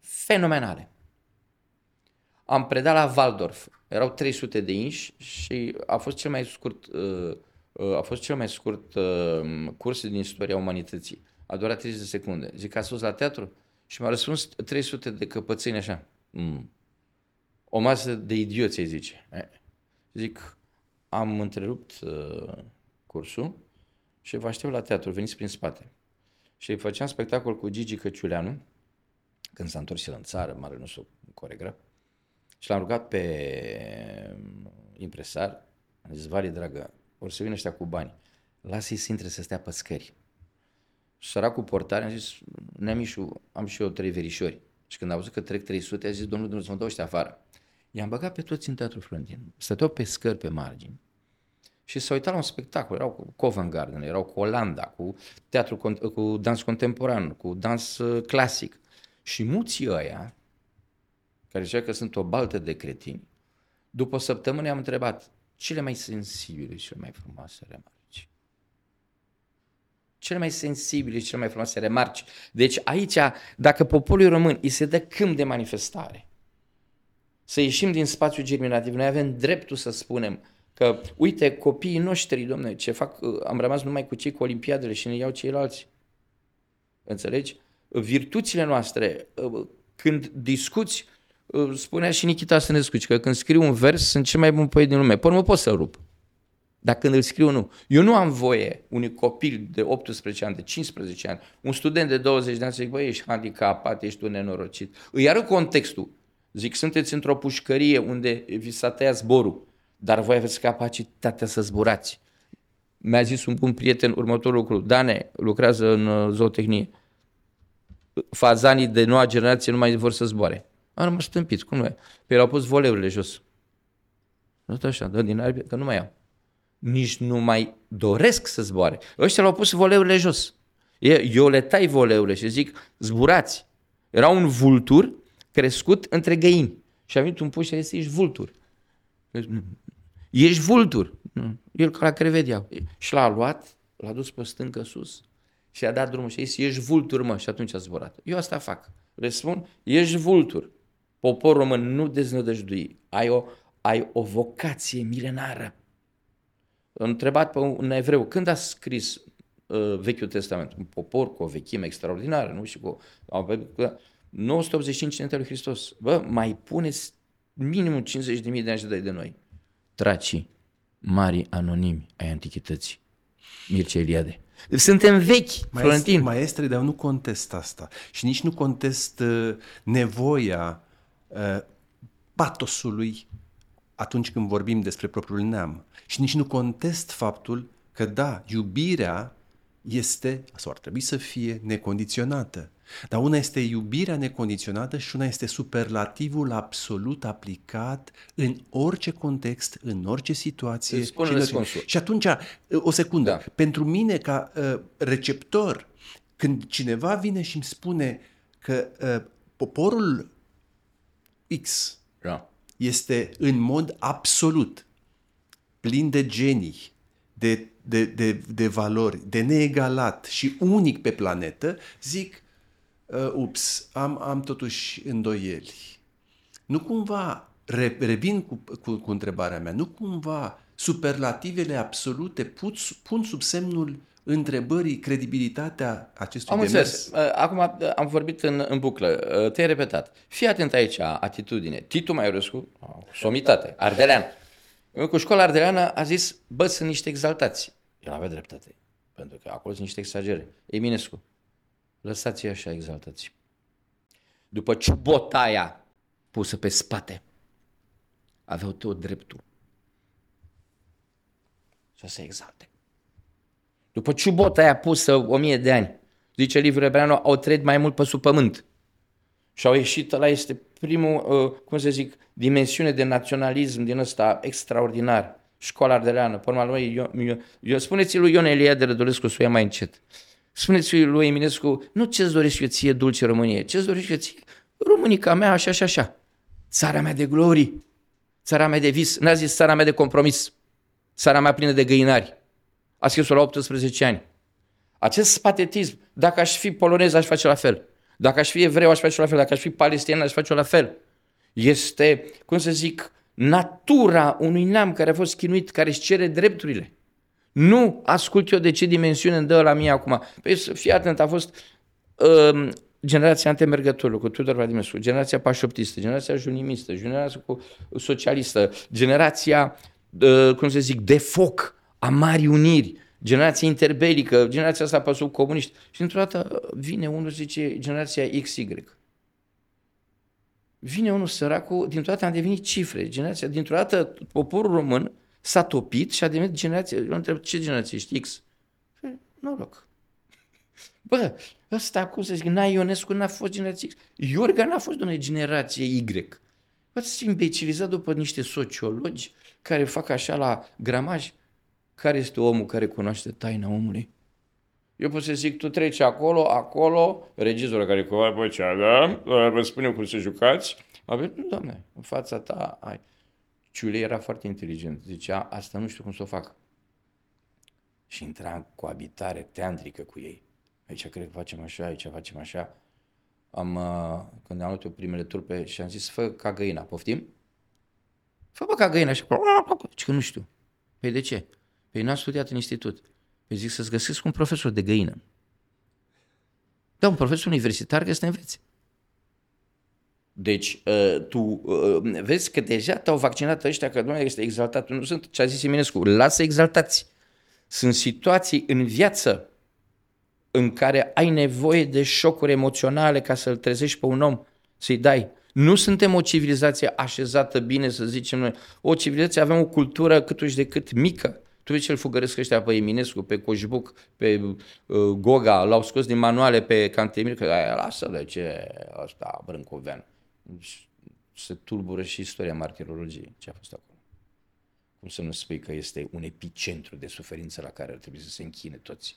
fenomenale. Am predat la Waldorf, erau 300 de inși și a fost cel mai scurt, uh, uh, a fost cel mai scurt uh, curs din istoria umanității. A durat 30 de secunde. Zic, a sus la teatru? Și m-a răspuns 300 de căpățâni așa. Mm. O masă de idioți, îi zice. Zic, am întrerupt uh, cursul și vă aștept la teatru, veniți prin spate. Și făceam spectacol cu Gigi Căciuleanu, când s-a întors el în țară, mare nostru coregraf, și l-am rugat pe mm, impresar, am zis, Vali, dragă, vor să vină ăștia cu bani, lasă-i să intre să stea pe scări. Și săracul portare, am zis, Neamișu, am și eu trei verișori. Și când a văzut că trec 300, a zis, domnul Dumnezeu, mă dau ăștia afară. I-am băgat pe toți în teatru Florentin. Stăteau pe scări pe margini și se uitau la un spectacol. Erau cu Covent Garden, erau cu Olanda, cu teatru, cu dans contemporan, cu dans uh, clasic. Și muții ăia, care zicea că sunt o baltă de cretini, după o săptămână am întrebat cele mai sensibile și cele mai frumoase remarci. Cele mai sensibile și cele mai frumoase remarci. Deci aici, dacă poporul român îi se dă câmp de manifestare, să ieșim din spațiul germinativ, noi avem dreptul să spunem Că, uite, copiii noștri, domne, ce fac, am rămas numai cu cei cu olimpiadele și ne iau ceilalți. Înțelegi? Virtuțile noastre, când discuți, spunea și Nikita Sănescu, că când scriu un vers sunt cel mai bun poet din lume. Până mă pot să rup. Dar când îl scriu, nu. Eu nu am voie unui copil de 18 ani, de 15 ani, un student de 20 de ani să zic, băi, ești handicapat, ești un nenorocit. Îi arăt contextul. Zic, sunteți într-o pușcărie unde vi s-a tăiat zborul dar voi aveți capacitatea să zburați. Mi-a zis un bun prieten următorul lucru. Dane lucrează în uh, zootehnie. Fazanii de noua generație nu mai vor să zboare. Am rămas stâmpit, cum nu e? Pe au pus voleurile jos. Nu așa, dă din aripi, că nu mai au. Nici nu mai doresc să zboare. Ăștia l-au pus voleurile jos. Eu le tai voleule și zic, zburați. Era un vultur crescut între găini. Și a venit un puș și a zis, ești vultur. Ești vultur. El ca la crevedia. Și l-a luat, l-a dus pe stâncă sus și a dat drumul și a zis, ești vultur, mă. Și atunci a zburat. Eu asta fac. Le spun, ești vultur. Poporul român nu deznădăjdui. Ai o, ai o vocație milenară. Am întrebat pe un evreu, când a scris uh, Vechiul Testament? Un popor cu o vechime extraordinară, nu? Și cu, 985 înainte lui Hristos. Bă, mai puneți minimum 50.000 de ani de de noi. Tracii, mari anonimi ai antichității. Mircea Eliade. Suntem vechi, Florentin. Maestre, dar nu contest asta. Și nici nu contest uh, nevoia uh, patosului atunci când vorbim despre propriul neam. Și nici nu contest faptul că, da, iubirea este, sau ar trebui să fie, necondiționată. Dar una este iubirea necondiționată și una este superlativul absolut aplicat în orice context, în orice situație. Spune și, și atunci, o secundă, da. pentru mine ca uh, receptor, când cineva vine și îmi spune că uh, poporul X da. este în mod absolut plin de genii, de, de, de, de valori, de neegalat și unic pe planetă, zic, uh, ups, am, am totuși îndoieli. Nu cumva, re, revin cu, cu, cu întrebarea mea, nu cumva superlativele absolute pun, pun sub semnul întrebării credibilitatea acestui am demers? Înțeles. Uh, acum uh, am vorbit în, în buclă, uh, te-ai repetat. Fii atent aici, atitudine. Titu Maiorescu, somitate, ardelean. Cu școala ardeleană a zis, bă, sunt niște exaltați. El avea dreptate, pentru că acolo sunt niște exagere. Eminescu, lăsați-i așa exaltați. După ciubotaia pusă pe spate, aveau tot dreptul să se exalte. După ciubota aia pusă o mie de ani, zice Liviu Rebreanu, au trăit mai mult pe sub pământ. Și au ieșit, ăla este primul, uh, cum să zic, dimensiune de naționalism din ăsta extraordinar. Școala ardeleană, pe urma lui, eu, eu, eu, spuneți lui Ion Elia de Rădulescu să o ia mai încet. Spuneți lui Eminescu, nu ce-ți dorești eu ție, dulce Românie, ce-ți dorești eu ție, Românica mea, așa și așa, așa. Țara mea de glorii, țara mea de vis, n-a zis țara mea de compromis, țara mea plină de găinari. A scris-o la 18 ani. Acest patetism, dacă aș fi polonez, aș face la fel. Dacă aș fi evreu, aș face la fel. Dacă aș fi palestinian, aș face la fel. Este, cum să zic, natura unui neam care a fost chinuit, care își cere drepturile. Nu ascult eu de ce dimensiune îmi dă la mie acum. Păi fii atent, a fost um, generația antemergătorilor cu Tudor Vladimescu, generația pașoptistă, generația junimistă, generația cu socialistă, generația, uh, cum să zic, de foc a Marii Uniri, generația interbelică, generația asta pe sub comuniști. Și într-o dată vine unul și zice generația XY. Vine unul săracul, dintr-o dată am devenit cifre. Generația, dintr-o dată poporul român s-a topit și a devenit generația. Eu întreb, ce generație ești? X? Noroc. Bă, ăsta, cum să zic, n-a Ionescu n-a fost generație X. Iorga n-a fost de generație Y. Ați imbecilizat după niște sociologi care fac așa la gramaj. Care este omul care cunoaște taina omului? Eu pot să zic, tu treci acolo, acolo, regizorul care cu pe cea, da? Vă spune cum să jucați. Avem, nu, doamne, în fața ta ai. Ciule era foarte inteligent. Zicea, asta nu știu cum să o fac. Și intra în coabitare teantrică cu ei. Aici cred că facem așa, aici facem așa. Am, uh, când am luat eu primele turpe și am zis, fă ca găina, poftim? Fă bă ca găina și că nu știu. Păi de ce? Păi n-am studiat în institut. Păi zic să-ți găsesc un profesor de găină. Da, un profesor universitar care să te învețe. Deci, uh, tu uh, vezi că deja te-au vaccinat ăștia că Dumnezeu este exaltat. Nu sunt ce a zis Eminescu, lasă exaltați. Sunt situații în viață în care ai nevoie de șocuri emoționale ca să-l trezești pe un om, să-i dai. Nu suntem o civilizație așezată bine, să zicem noi. O civilizație, avem o cultură cât de cât mică. Tu vezi ce-l fugăresc ăștia pe Eminescu, pe Coșbuc, pe uh, Goga, l-au scos din manuale pe Cantemir, că aia, lasă-le, ce ăsta, Brâncovean. Se tulbură și istoria martirologiei, ce a fost acolo. Cum să nu spui că este un epicentru de suferință la care ar trebui să se închine toți.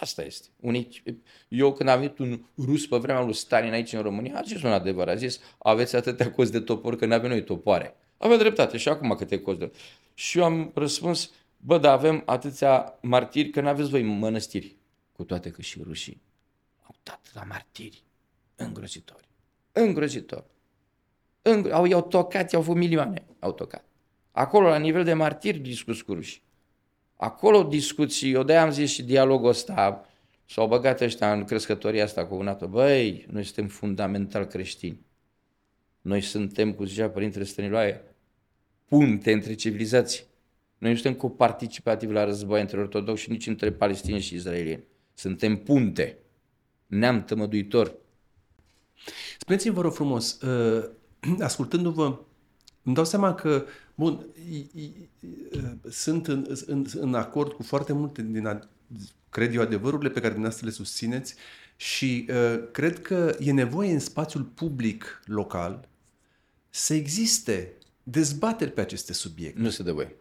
Asta este. Unii, eu când am venit un rus pe vremea lui Stalin aici în România, a zis un adevăr, a zis, aveți atâtea cozi de topor că nu avem noi topoare. Avea dreptate și acum câte cozi de... Și eu am răspuns, bă, dar avem atâția martiri că nu aveți voi mănăstiri. Cu toate că și rușii au dat la martiri îngrozitori. Îngrozitori. Îngro... Au, i-au tocat, i-au făcut milioane, au tocat. Acolo, la nivel de martiri, discuți cu rușii. Acolo discuții, eu de am zis și dialogul ăsta, s-au băgat ăștia în crescătoria asta cu un Băi, noi suntem fundamental creștini. Noi suntem, cum zicea Părintele Stăniloae, punte între civilizații. Noi nu suntem coparticipativ la război între ortodoxi și nici între palestini și israelieni. Suntem punte, neam tămăduitor. Spuneți-mi, vă rog frumos, uh, ascultându-vă, îmi dau seama că, bun, sunt în, în, în acord cu foarte multe din, cred eu, adevărurile pe care dumneavoastră le susțineți și uh, cred că e nevoie în spațiul public local să existe dezbateri pe aceste subiecte. Nu se dă voie.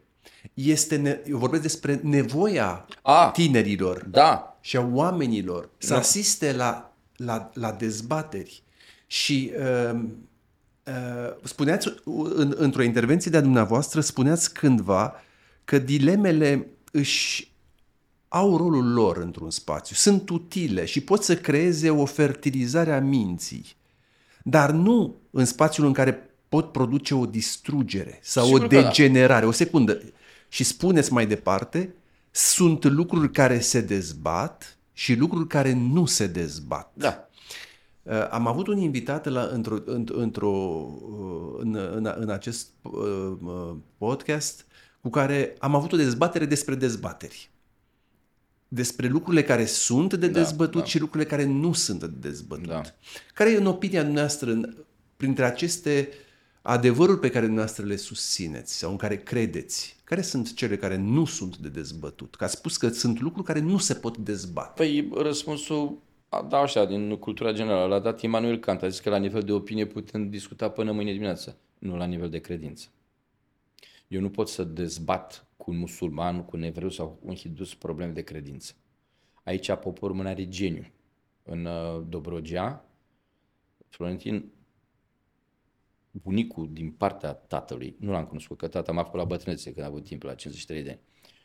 Este ne- eu vorbesc despre nevoia a, tinerilor da. și a oamenilor să da. asiste la, la, la dezbateri. Și uh, uh, spuneați, în, într-o intervenție de-a dumneavoastră, spuneați cândva că dilemele își au rolul lor într-un spațiu, sunt utile și pot să creeze o fertilizare a minții, dar nu în spațiul în care pot produce o distrugere sau Sigur o da. degenerare. Da. O secundă. Și spuneți mai departe, sunt lucruri care se dezbat și lucruri care nu se dezbat. Da. Uh, am avut un invitat la, într-o, într-o, uh, în, în, în acest uh, podcast cu care am avut o dezbatere despre dezbateri. Despre lucrurile care sunt de da, dezbătut da. și lucrurile care nu sunt de dezbătut. Da. Care e, în opinia noastră, printre aceste uh, adevărul pe care dumneavoastră le susțineți sau în care credeți, care sunt cele care nu sunt de dezbătut? Că ați spus că sunt lucruri care nu se pot dezbate. Păi răspunsul, da așa, din cultura generală, l-a dat Immanuel Kant, a zis că la nivel de opinie putem discuta până mâine dimineață, nu la nivel de credință. Eu nu pot să dezbat cu un musulman, cu un evreu sau un hindus probleme de credință. Aici poporul mână are geniu. În uh, Dobrogea, Florentin bunicul din partea tatălui, nu l-am cunoscut, că tata m-a făcut la bătrânețe când a avut timp, la 53 de ani.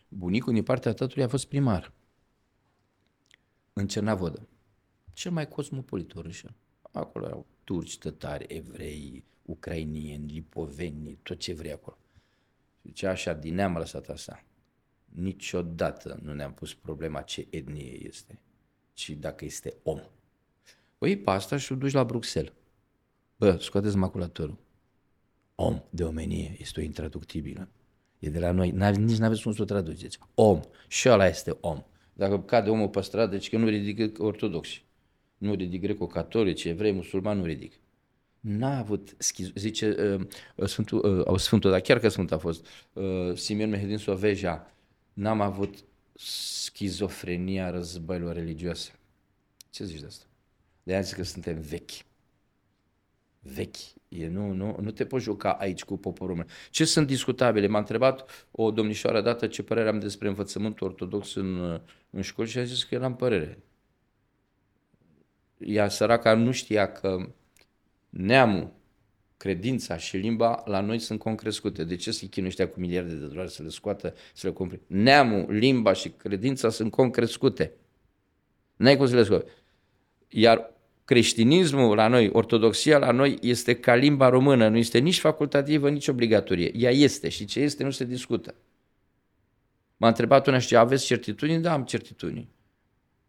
Bunicul din partea tatălui a fost primar în Cernavodă. Cel mai cosmopolit orășel. Acolo erau turci, tătari, evrei, ucrainieni, lipoveni, tot ce vrei acolo. Zice așa, din neam lăsat asta. Niciodată nu ne-am pus problema ce etnie este, ci dacă este om. O iei pe asta și o duci la Bruxelles. Bă, scoateți maculatorul. Om de omenie este o intraductibilă. E de la noi, n nici n-aveți cum să o traduceți. Om. Și ăla este om. Dacă cade omul pe stradă, deci că nu ridică ortodoxi. Nu ridic greco-catolici, evrei, musulmani, nu ridic. N-a avut, schiz, zice uh, Sfântul, uh, Sfântul, dar chiar că Sfânt a fost, uh, Simeon Mehedin Soveja, n-am avut schizofrenia războiilor religioase. Ce zici de asta? De aia zic că suntem vechi vechi. E, nu, nu, nu te poți juca aici cu poporul meu. Ce sunt discutabile? M-a întrebat o domnișoară dată ce părere am despre învățământul ortodox în, în școli și a zis că el am părere. Ea săraca nu știa că neamul, credința și limba la noi sunt concrescute. De ce să-i chinuiește cu miliarde de dolari să le scoată, să le cumpere? Neamul, limba și credința sunt concrescute. N-ai cum să le scoate. Iar creștinismul la noi, ortodoxia la noi este ca limba română, nu este nici facultativă, nici obligatorie. Ea este și ce este nu se discută. M-a întrebat una și aveți certitudini? Da, am certitudini.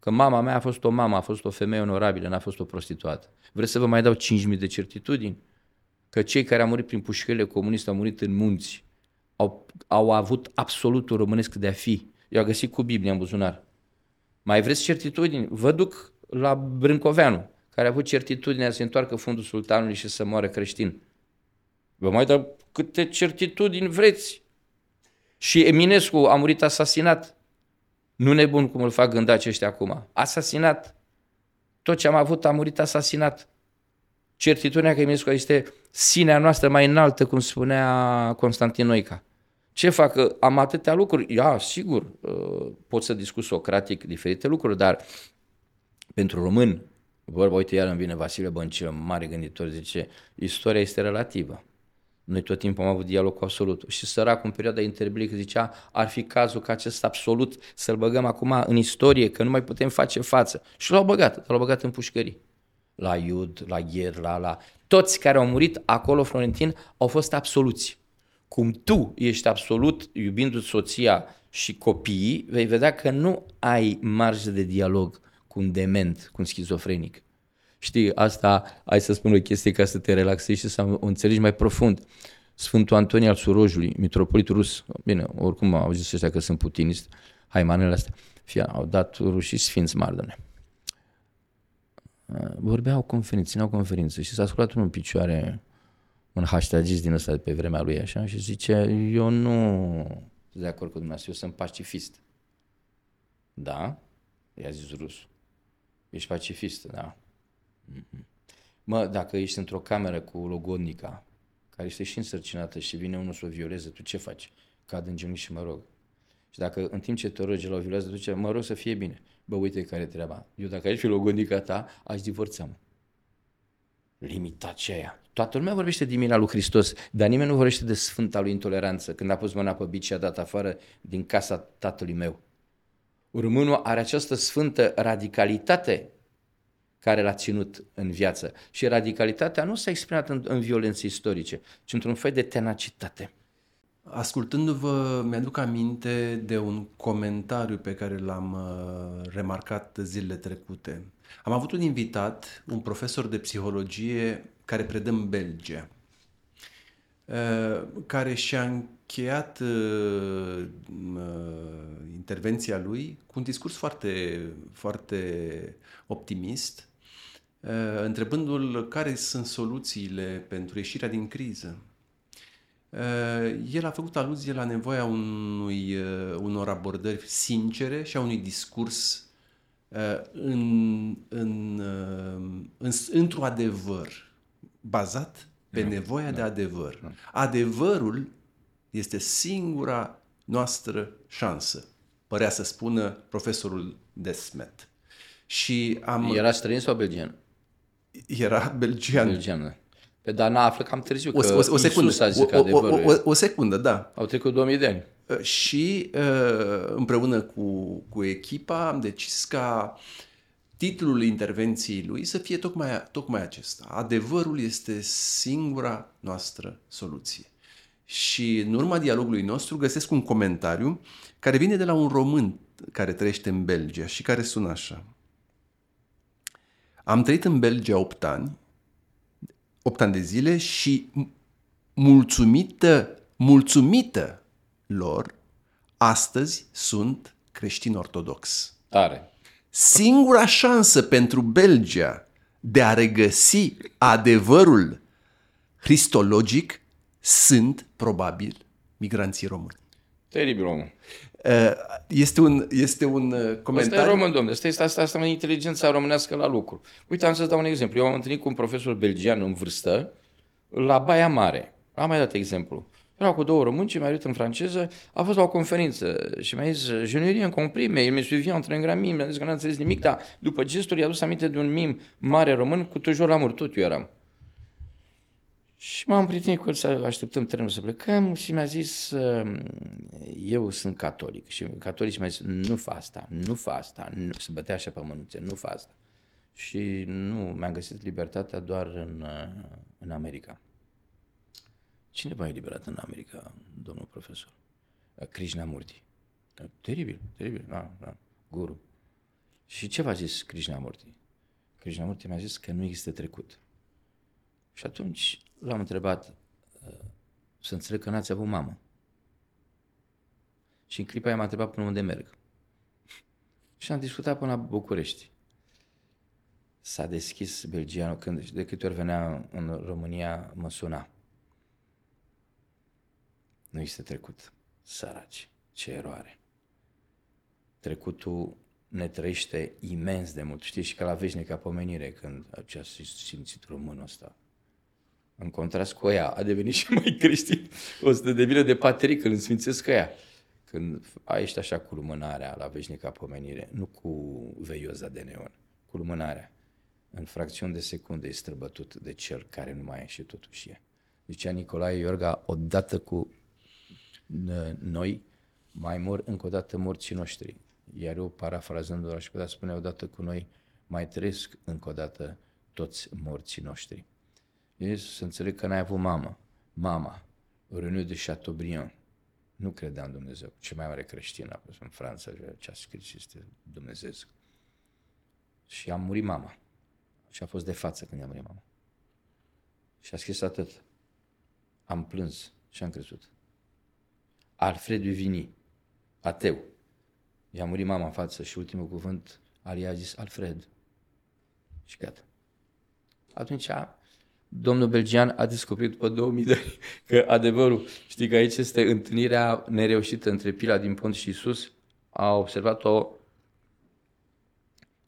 Că mama mea a fost o mamă, a fost o femeie onorabilă, n-a fost o prostituată. Vreți să vă mai dau 5.000 de certitudini? Că cei care au murit prin pușcările comuniste au murit în munți, au, au avut absolutul românesc de a fi. Eu am găsit cu Biblia în buzunar. Mai vreți certitudini? Vă duc la Brâncoveanu care a avut certitudinea să se întoarcă fundul sultanului și să moară creștin. Vă mai dau câte certitudini vreți. Și Eminescu a murit asasinat. Nu nebun cum îl fac gândaci ăștia acum. Asasinat. Tot ce am avut a murit asasinat. Certitudinea că Eminescu este sinea noastră mai înaltă, cum spunea Constantin Noica. Ce fac? Am atâtea lucruri. Ia, sigur, uh, pot să discut socratic diferite lucruri, dar pentru român, vorba, uite, iar îmi vine Vasile Băncilă, mare gânditor, zice, istoria este relativă. Noi tot timpul am avut dialog cu absolut. Și săracul în perioada interbilică zicea, ar fi cazul ca acest absolut să-l băgăm acum în istorie, că nu mai putem face față. Și l-au băgat, l-au băgat în pușcării. La Iud, la Gher, la, la... Toți care au murit acolo, Florentin, au fost absoluți. Cum tu ești absolut, iubindu-ți soția și copiii, vei vedea că nu ai marjă de dialog cu un dement, cu un schizofrenic. Știi, asta, hai să spun o chestie ca să te relaxezi și să o înțelegi mai profund. Sfântul Antonie al Surojului, mitropolitul rus, bine, oricum au zis ăștia că sunt putinist, haimanele astea, fie, au dat rușii sfinți mari, Vorbea o conferință, ținea o conferință și s-a sculat unul în picioare, un hashtagist din ăsta de pe vremea lui așa și zice, eu nu sunt de acord cu dumneavoastră, eu sunt pacifist. Da? I-a zis rus. Ești pacifist, da. Mă, dacă ești într-o cameră cu logodnica, care este și însărcinată și vine unul să o violeze, tu ce faci? Cad în genunchi și mă rog. Și dacă în timp ce te rogi la o violează, tu ce, mă rog să fie bine. Bă, uite care treaba. Eu dacă aș fi logodnica ta, aș divorța mă. Limita aceea. Toată lumea vorbește de mila lui Hristos, dar nimeni nu vorbește de Sfânta lui intoleranță, când a pus mâna pe bici și a dat afară din casa tatălui meu. Românul are această sfântă radicalitate care l-a ținut în viață. Și radicalitatea nu s-a exprimat în, în violențe istorice, ci într-un fel de tenacitate. Ascultându-vă, mi-aduc aminte de un comentariu pe care l-am uh, remarcat zilele trecute. Am avut un invitat, un profesor de psihologie care predă în Belgia, uh, care și-a încheiat uh, intervenția lui cu un discurs foarte, foarte optimist, Uh, întrebându-l care sunt soluțiile pentru ieșirea din criză. Uh, el a făcut aluzie la nevoia unui, uh, unor abordări sincere și a unui discurs în, în, în, într-un adevăr bazat pe da, nevoia da, de adevăr. Da. Adevărul este singura noastră șansă, părea să spună profesorul Desmet. Și am... Era străin sau belgian? Era belgian. Belgian, da. Pe dar n-a aflat cam târziu, o, că o, o secundă, a zis o, o, o, o, secundă, da. Au trecut 2000 de ani. Uh, și uh, împreună cu, cu echipa am decis ca titlul intervenției lui să fie tocmai, tocmai acesta. Adevărul este singura noastră soluție. Și în urma dialogului nostru găsesc un comentariu care vine de la un român care trăiește în Belgia și care sună așa. Am trăit în Belgia 8 ani, 8 ani de zile și mulțumită, mulțumită lor, astăzi sunt creștin ortodox. Tare. Singura șansă pentru Belgia de a regăsi adevărul cristologic sunt probabil migranții români. Teribil om. Uh, este un, este un comentariu... Uh, asta e român, domnule. Asta este asta, asta e inteligența românească la lucru. Uite, am să dau un exemplu. Eu am întâlnit cu un profesor belgian în vârstă la Baia Mare. Am mai dat exemplu. Erau cu două români, ce mai în franceză, a fost la o conferință și mi-a zis, je n'ai rien compris, mais il me suivit entre un grand mime, mi-a zis că n-a înțeles nimic, dar după gestul i-a dus aminte de un mim mare român cu toujours la tot eu eram. Și m-am prietenit cu el să așteptăm trenul să plecăm și mi-a zis, ehm, eu sunt catolic și catolic mi-a zis, nu fa asta, nu fa asta, nu, se bătea așa pe mânuțe, nu fa asta. Și nu, mi-am găsit libertatea doar în, în America. Cine v-a eliberat în America, domnul profesor? Krishnamurti. Teribil, teribil, da, da, guru. Și ce v-a zis Krishnamurti? Krishnamurti mi-a zis că nu există trecut. Și atunci l-am întrebat uh, să înțeleg că n-ați avut mamă. Și în clipa aia m-a întrebat până unde merg. Și am discutat până la București. S-a deschis belgianul când, de câte ori venea în România, mă suna. Nu este trecut. Săraci, ce eroare. Trecutul ne trăiește imens de mult. Știți și că la veșnica pomenire când ce a simțit românul ăsta În contrast cu ea, a devenit și mai creștin. O să devină de patric, îl însfințesc ea. Când ești așa cu lumânarea la veșnica pomenire, nu cu veioza de neon, cu lumânarea. În fracțiuni de secunde e străbătut de cel care nu mai e și totuși e. Zicea Nicolae Iorga, odată cu noi, mai mor încă o dată morții noștri. Iar eu, parafrazându-l, aș putea spune odată cu noi, mai trăiesc încă o dată toți morții noștri. E să înțeleg că n-ai avut mamă. Mama, René de Chateaubriand, nu credea în Dumnezeu. Ce mai mare creștin a fost în Franța, ce a scris este Dumnezeu. Și a murit mama. Și a fost de față când a murit mama. Și a scris atât. Am plâns și am crezut. Alfred Vini, ateu. I-a murit mama în față și ultimul cuvânt Ali a zis Alfred. Și gata. Atunci domnul belgian a descoperit după 2000 de ani că adevărul, știi că aici este întâlnirea nereușită între pila din pont și Isus, a observat-o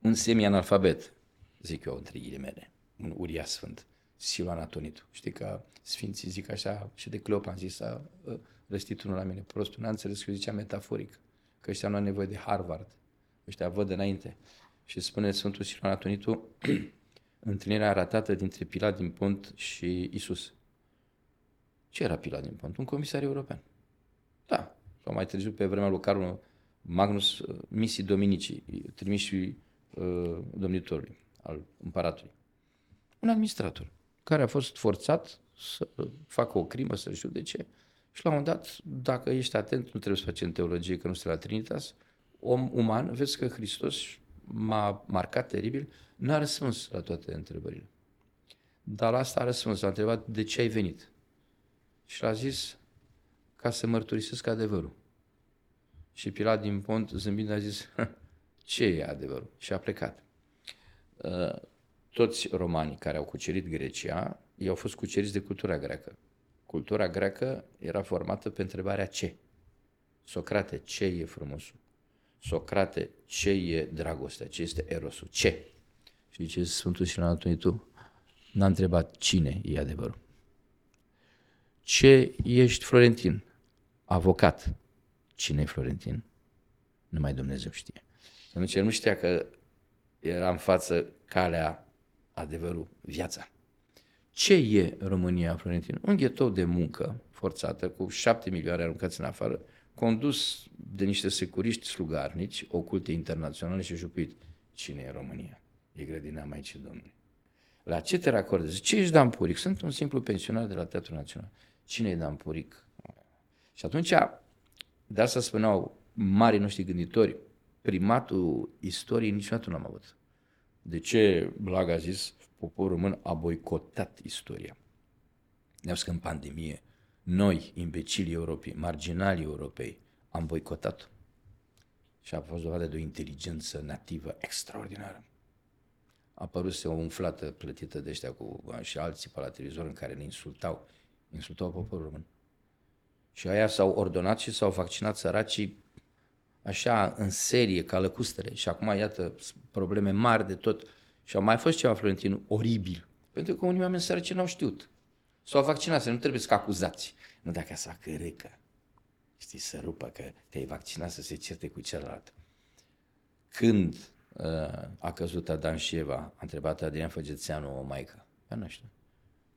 un semi-analfabet, zic eu între mele, un uriaș sfânt, Siluan Atonitu. Știi că sfinții zic așa și de Cleop am zis, a răstit unul la mine, prostul n-a înțeles că eu zicea metaforic, că ăștia nu au nevoie de Harvard, ăștia văd înainte. Și spune Sfântul Siluan Atonitu, întâlnirea ratată dintre Pilat din Pont și Isus. Ce era Pilat din Pont? Un comisar european. Da. Sau mai târziu, pe vremea lui Carol Magnus uh, Misi Dominici, trimiși uh, domnitorului, al împăratului. Un administrator care a fost forțat să facă o crimă, să judece. Și la un moment dat, dacă ești atent, nu trebuie să faci în teologie, că nu este la Trinitas, om uman, vezi că Hristos m-a marcat teribil, n-a răspuns la toate întrebările. Dar la asta a răspuns, a întrebat de ce ai venit. Și l-a zis ca să mărturisesc adevărul. Și Pilat din pont, zâmbind, a zis, ce e adevărul? Și a plecat. Uh, toți romanii care au cucerit Grecia, ei au fost cuceriți de cultura greacă. Cultura greacă era formată pe întrebarea ce. Socrate, ce e frumosul? Socrate, ce e dragostea? Ce este erosul? Ce? Și zice Sfântul Silan Antonitu, n-a întrebat cine e adevărul. Ce ești Florentin? Avocat. Cine e Florentin? Numai Dumnezeu știe. Atunci el nu știa că era în față calea, adevărul, viața. Ce e România, Florentin? Un ghetou de muncă forțată, cu șapte milioane aruncați în afară, condus de niște securiști slugarnici, oculte internaționale și jupit. Cine e România? E grădina Maicii Domnului. La ce te racordezi? Ce ești Dan Puric? Sunt un simplu pensionar de la Teatrul Național. Cine e Dan Puric? Și atunci, de asta spuneau mari noștri gânditori, primatul istoriei niciodată nu am avut. De ce Blag a zis, poporul român a boicotat istoria? ne că în pandemie, noi, imbecilii europei, marginalii europei, am boicotat și a fost dovadă de o inteligență nativă extraordinară. A apăruse o umflată plătită de ăștia cu, și alții pe la televizor în care ne insultau, insultau poporul român. Și aia s-au ordonat și s-au vaccinat săracii așa în serie, ca lăcustele. Și acum, iată, probleme mari de tot. Și au mai fost ceva, Florentin, oribil. Pentru că unii oameni săraci n-au știut. S-au vaccinat, să nu trebuie să acuzați. Nu dacă să facă râcă. Știi, să rupă că te-ai vaccinat să se certe cu celălalt. Când uh, a căzut Adam și Eva, a întrebat Adrian Făgețeanu, o maică. Ea nu știu.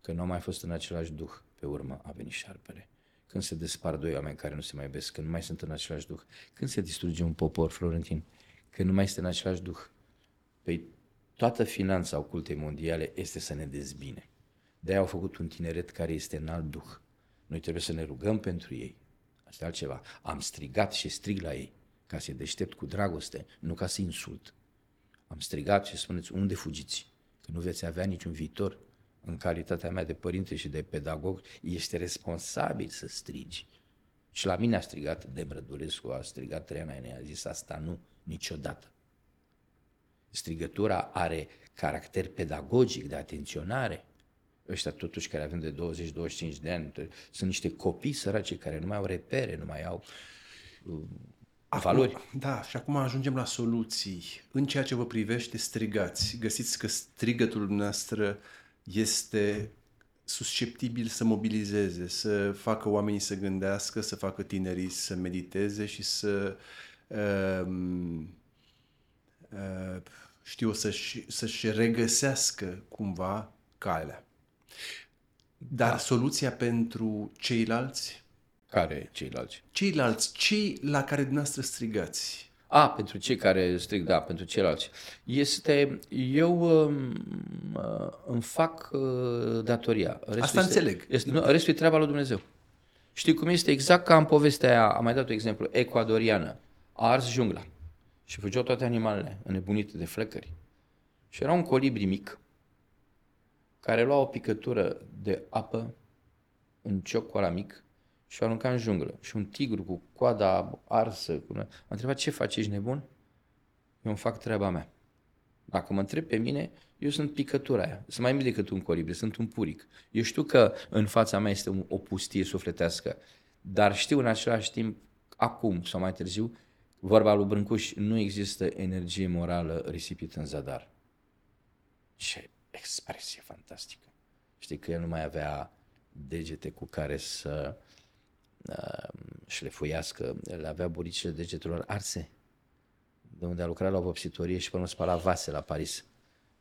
Că nu a mai fost în același duh. Pe urmă a venit șarpele. Când se despar doi oameni care nu se mai iubesc, când nu mai sunt în același duh. Când se distruge un popor, Florentin, când nu mai este în același duh. Păi toată finanța ocultei mondiale este să ne dezbine. De-aia au făcut un tineret care este în alt duh. Noi trebuie să ne rugăm pentru ei. Asta e altceva. Am strigat și strig la ei ca să-i deștept cu dragoste, nu ca să insult. Am strigat și spuneți, unde fugiți? Că nu veți avea niciun viitor. În calitatea mea de părinte și de pedagog, ești responsabil să strigi. Și la mine a strigat Debrădulescu, a strigat Treana, a zis asta nu, niciodată. Strigătura are caracter pedagogic, de atenționare. Ăștia totuși care avem de 20-25 de ani, sunt niște copii săraci care nu mai au repere, nu mai au uh, Acum, valori. Da, și acum ajungem la soluții. În ceea ce vă privește, strigați. Găsiți că strigătul noastră este susceptibil să mobilizeze, să facă oamenii să gândească, să facă tinerii să mediteze și să uh, uh, știu, să-și, să-și regăsească cumva calea. Dar da. soluția pentru ceilalți? Care ceilalți? Ceilalți, cei la care dumneavoastră strigați. A, pentru cei care strig, da, pentru ceilalți. Este, eu um, uh, îmi fac uh, datoria. Restul Asta este, înțeleg. Este, nu, restul e treaba lui Dumnezeu. Știi cum este? Exact ca în povestea aia, am mai dat un exemplu, ecuadoriană. A ars jungla și fugeau toate animalele înnebunite de flecări. Și era un colibri mic care lua o picătură de apă în cioc cu mic și o arunca în junglă. Și un tigru cu coada arsă cu... a întrebat ce faci, ești nebun? Eu îmi fac treaba mea. Dacă mă întreb pe mine, eu sunt picătura aia. Sunt mai mic decât un colibri, sunt un puric. Eu știu că în fața mea este o pustie sufletească, dar știu în același timp, acum sau mai târziu, vorba lui Brâncuș, nu există energie morală risipită în zadar. Ce expresie fantastică. Știi că el nu mai avea degete cu care să uh, șlefuiască, el avea buricile degetelor arse, de unde a lucrat la o vopsitorie și până spala vase la Paris.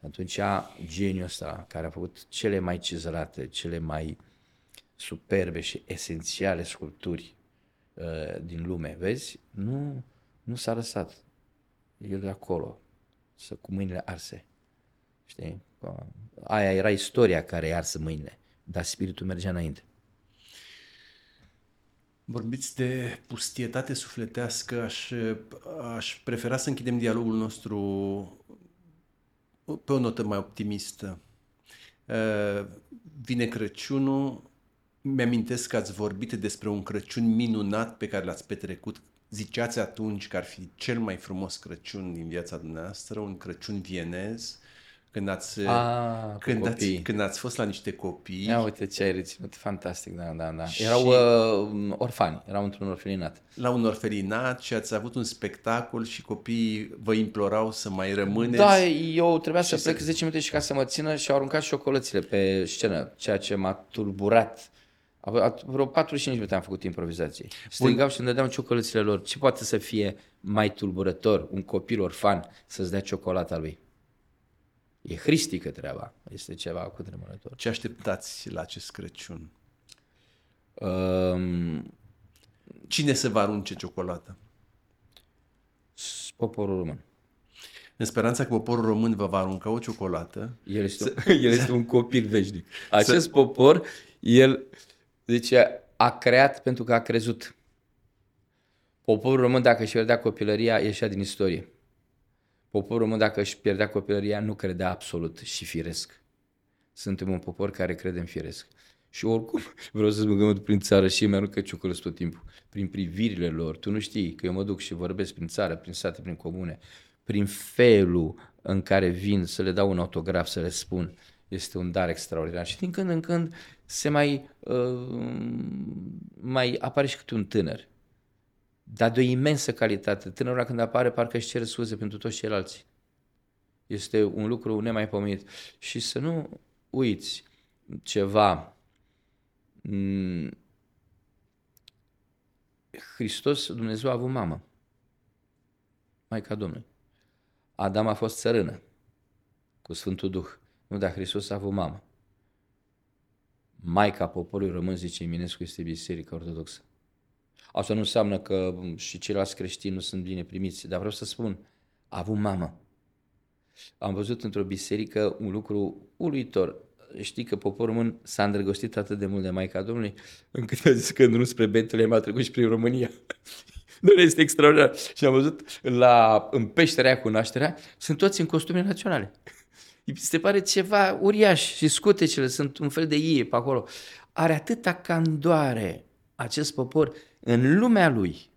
Atunci geniul ăsta, care a făcut cele mai cizărate, cele mai superbe și esențiale sculpturi uh, din lume, vezi? Nu, nu s-a lăsat. El de acolo, să cu mâinile arse. Știi? Aia era istoria care i arsă mâinile, dar spiritul mergea înainte. Vorbiți de pustietate sufletească, aș, aș prefera să închidem dialogul nostru pe o notă mai optimistă. Vine Crăciunul, mi-amintesc că ați vorbit despre un Crăciun minunat pe care l-ați petrecut. Ziceați atunci că ar fi cel mai frumos Crăciun din viața dumneavoastră, un Crăciun vienez când ați, A, când, ați, când ați fost la niște copii. Ia uite ce ai reținut, fantastic, da, da, da. Și erau uh, orfani, erau într-un orfelinat. La un orfelinat și ați avut un spectacol și copiii vă implorau să mai rămâneți. Da, eu trebuia să plec să... 10 minute și ca să mă țină și au aruncat șocolățile pe scenă, ceea ce m-a turburat. Vreo 45 minute am făcut improvizații. Strigau și îmi dădeam ciocolățile lor. Ce poate să fie mai tulburător un copil orfan să-ți dea ciocolata lui? E hristică treaba. Este ceva cu tremurător. Ce așteptați la acest Crăciun? Um, Cine să vă arunce ciocolată? Poporul român. În speranța că poporul român vă va arunca o ciocolată. El este, să... el este un copil veșnic. Acest să... popor, el zice, a creat pentru că a crezut. Poporul român, dacă își pierdea copilăria, ieșea din istorie. Poporul român, dacă își pierdea copilăria, nu credea absolut și firesc. Suntem un popor care crede în firesc. Și oricum, vreau să mă gândesc prin țară și mi aruncă ciocolăți tot timpul. Prin privirile lor. Tu nu știi că eu mă duc și vorbesc prin țară, prin sate, prin comune. Prin felul în care vin să le dau un autograf, să le spun. Este un dar extraordinar. Și din când în când se mai, uh, mai apare și câte un tânăr dar de o imensă calitate. Tânărul când apare parcă își cere scuze pentru toți ceilalți. Este un lucru nemaipomenit. Și să nu uiți ceva. Mm. Hristos, Dumnezeu a avut mamă. Maica Domnului. Adam a fost țărână cu Sfântul Duh. Nu, dar Hristos a avut mamă. Maica poporului român, zice Eminescu, este Biserica Ortodoxă. Asta nu înseamnă că și ceilalți creștini nu sunt bine primiți, dar vreau să spun, a avut mamă. Am văzut într-o biserică un lucru uluitor. Știi că poporul român s-a îndrăgostit atât de mult de Maica Domnului, încât a zis că nu spre Betlehem a trecut și prin România. Nu este extraordinar. Și am văzut la, în peșterea cu nașterea, sunt toți în costume naționale. Se pare ceva uriaș și scutecele sunt un fel de ie pe acolo. Are atâta candoare acest popor în lumea lui.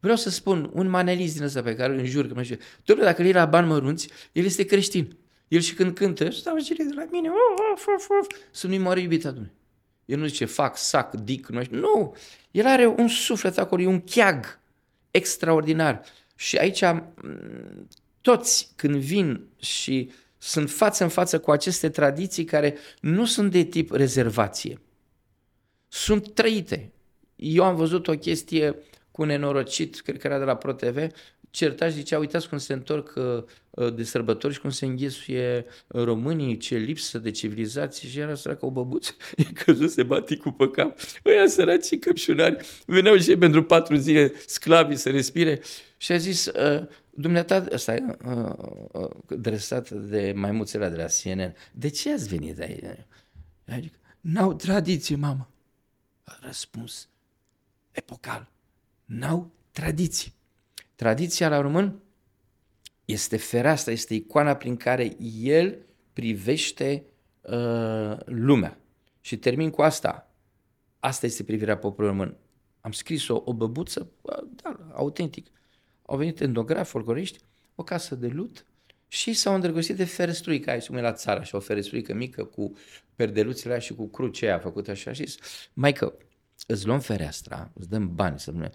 Vreau să spun, un manelist din ăsta pe care îl înjur, că mă zice, domnule, dacă el la bani mărunți, el este creștin. El și când cântă, stau zile de la mine, of, of, of, să nu-i moară iubita, domnule. El nu zice fac, sac, dic, nu, nu. El are un suflet acolo, e un cheag extraordinar. Și aici toți când vin și sunt față în față cu aceste tradiții care nu sunt de tip rezervație. Sunt trăite. Eu am văzut o chestie cu nenorocit, cred că era de la ProTV, certa și zicea, uitați cum se întorc uh, uh, de sărbători și cum se înghesuie românii, ce lipsă de civilizație și era săracă o băbuță, e căzut, se bate cu pe cap. Ăia săraci căpșunari veneau și ei pentru patru zile sclavi să respire și a zis, uh, dumneata, ăsta e uh, uh, dresat de maimuțele de la CNN, de ce ați venit aici? Adică, n-au tradiție, mamă. A răspuns, epocal, n-au tradiție. Tradiția la român este fereastra, este icoana prin care el privește uh, lumea. Și termin cu asta. Asta este privirea poporului român. Am scris o, o băbuță, da, autentic. Au venit endografi, folcloriști, o casă de lut și s-au îndrăgostit de ferestruică, ai cum la țara, și o ferestruică mică cu perdeluțele și cu crucea aia făcută așa și zis, maică, îți luăm fereastra, îți dăm bani să nu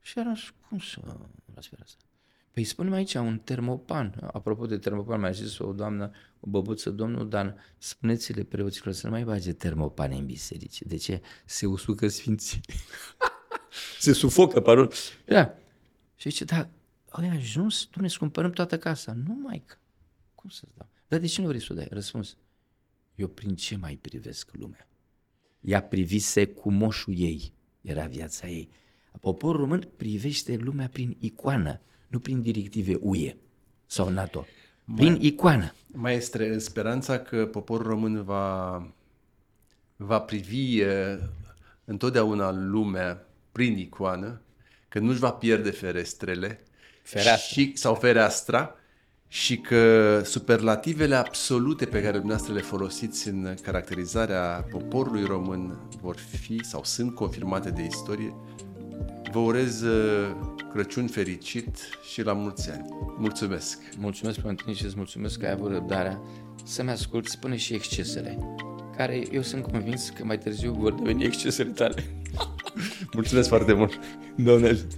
Și era, cum să atmosfera asta. Păi spunem aici un termopan. Apropo de termopan, mi-a zis o doamnă, o băbuță, domnul Dan, spuneți-le preoților să nu mai bage termopane în biserici. De ce? Se usucă sfinții. Se sufocă, pardon. Da. Și zice, da, ai ajuns, tu ne scumpărăm toată casa. Nu, mai cum să-ți dau? Dar de ce nu vrei să o dai? Răspuns, eu prin ce mai privesc lumea? Ea privise cu moșul ei, era viața ei. Poporul român privește lumea prin icoană, nu prin directive UE sau NATO. Prin mai, icoană. Maestre, în speranța că poporul român va, va privi uh, întotdeauna lumea prin icoană, că nu-și va pierde ferestrele Fereastra. și, sau fereastra și că superlativele absolute pe care dumneavoastră le folosiți în caracterizarea poporului român vor fi sau sunt confirmate de istorie, Vă urez uh, Crăciun fericit și la mulți ani. Mulțumesc! Mulțumesc pentru tine și îți mulțumesc că ai avut răbdarea să-mi asculti până și excesele, care eu sunt convins că mai târziu vor deveni excesele tale. mulțumesc foarte mult! Doamne ajută!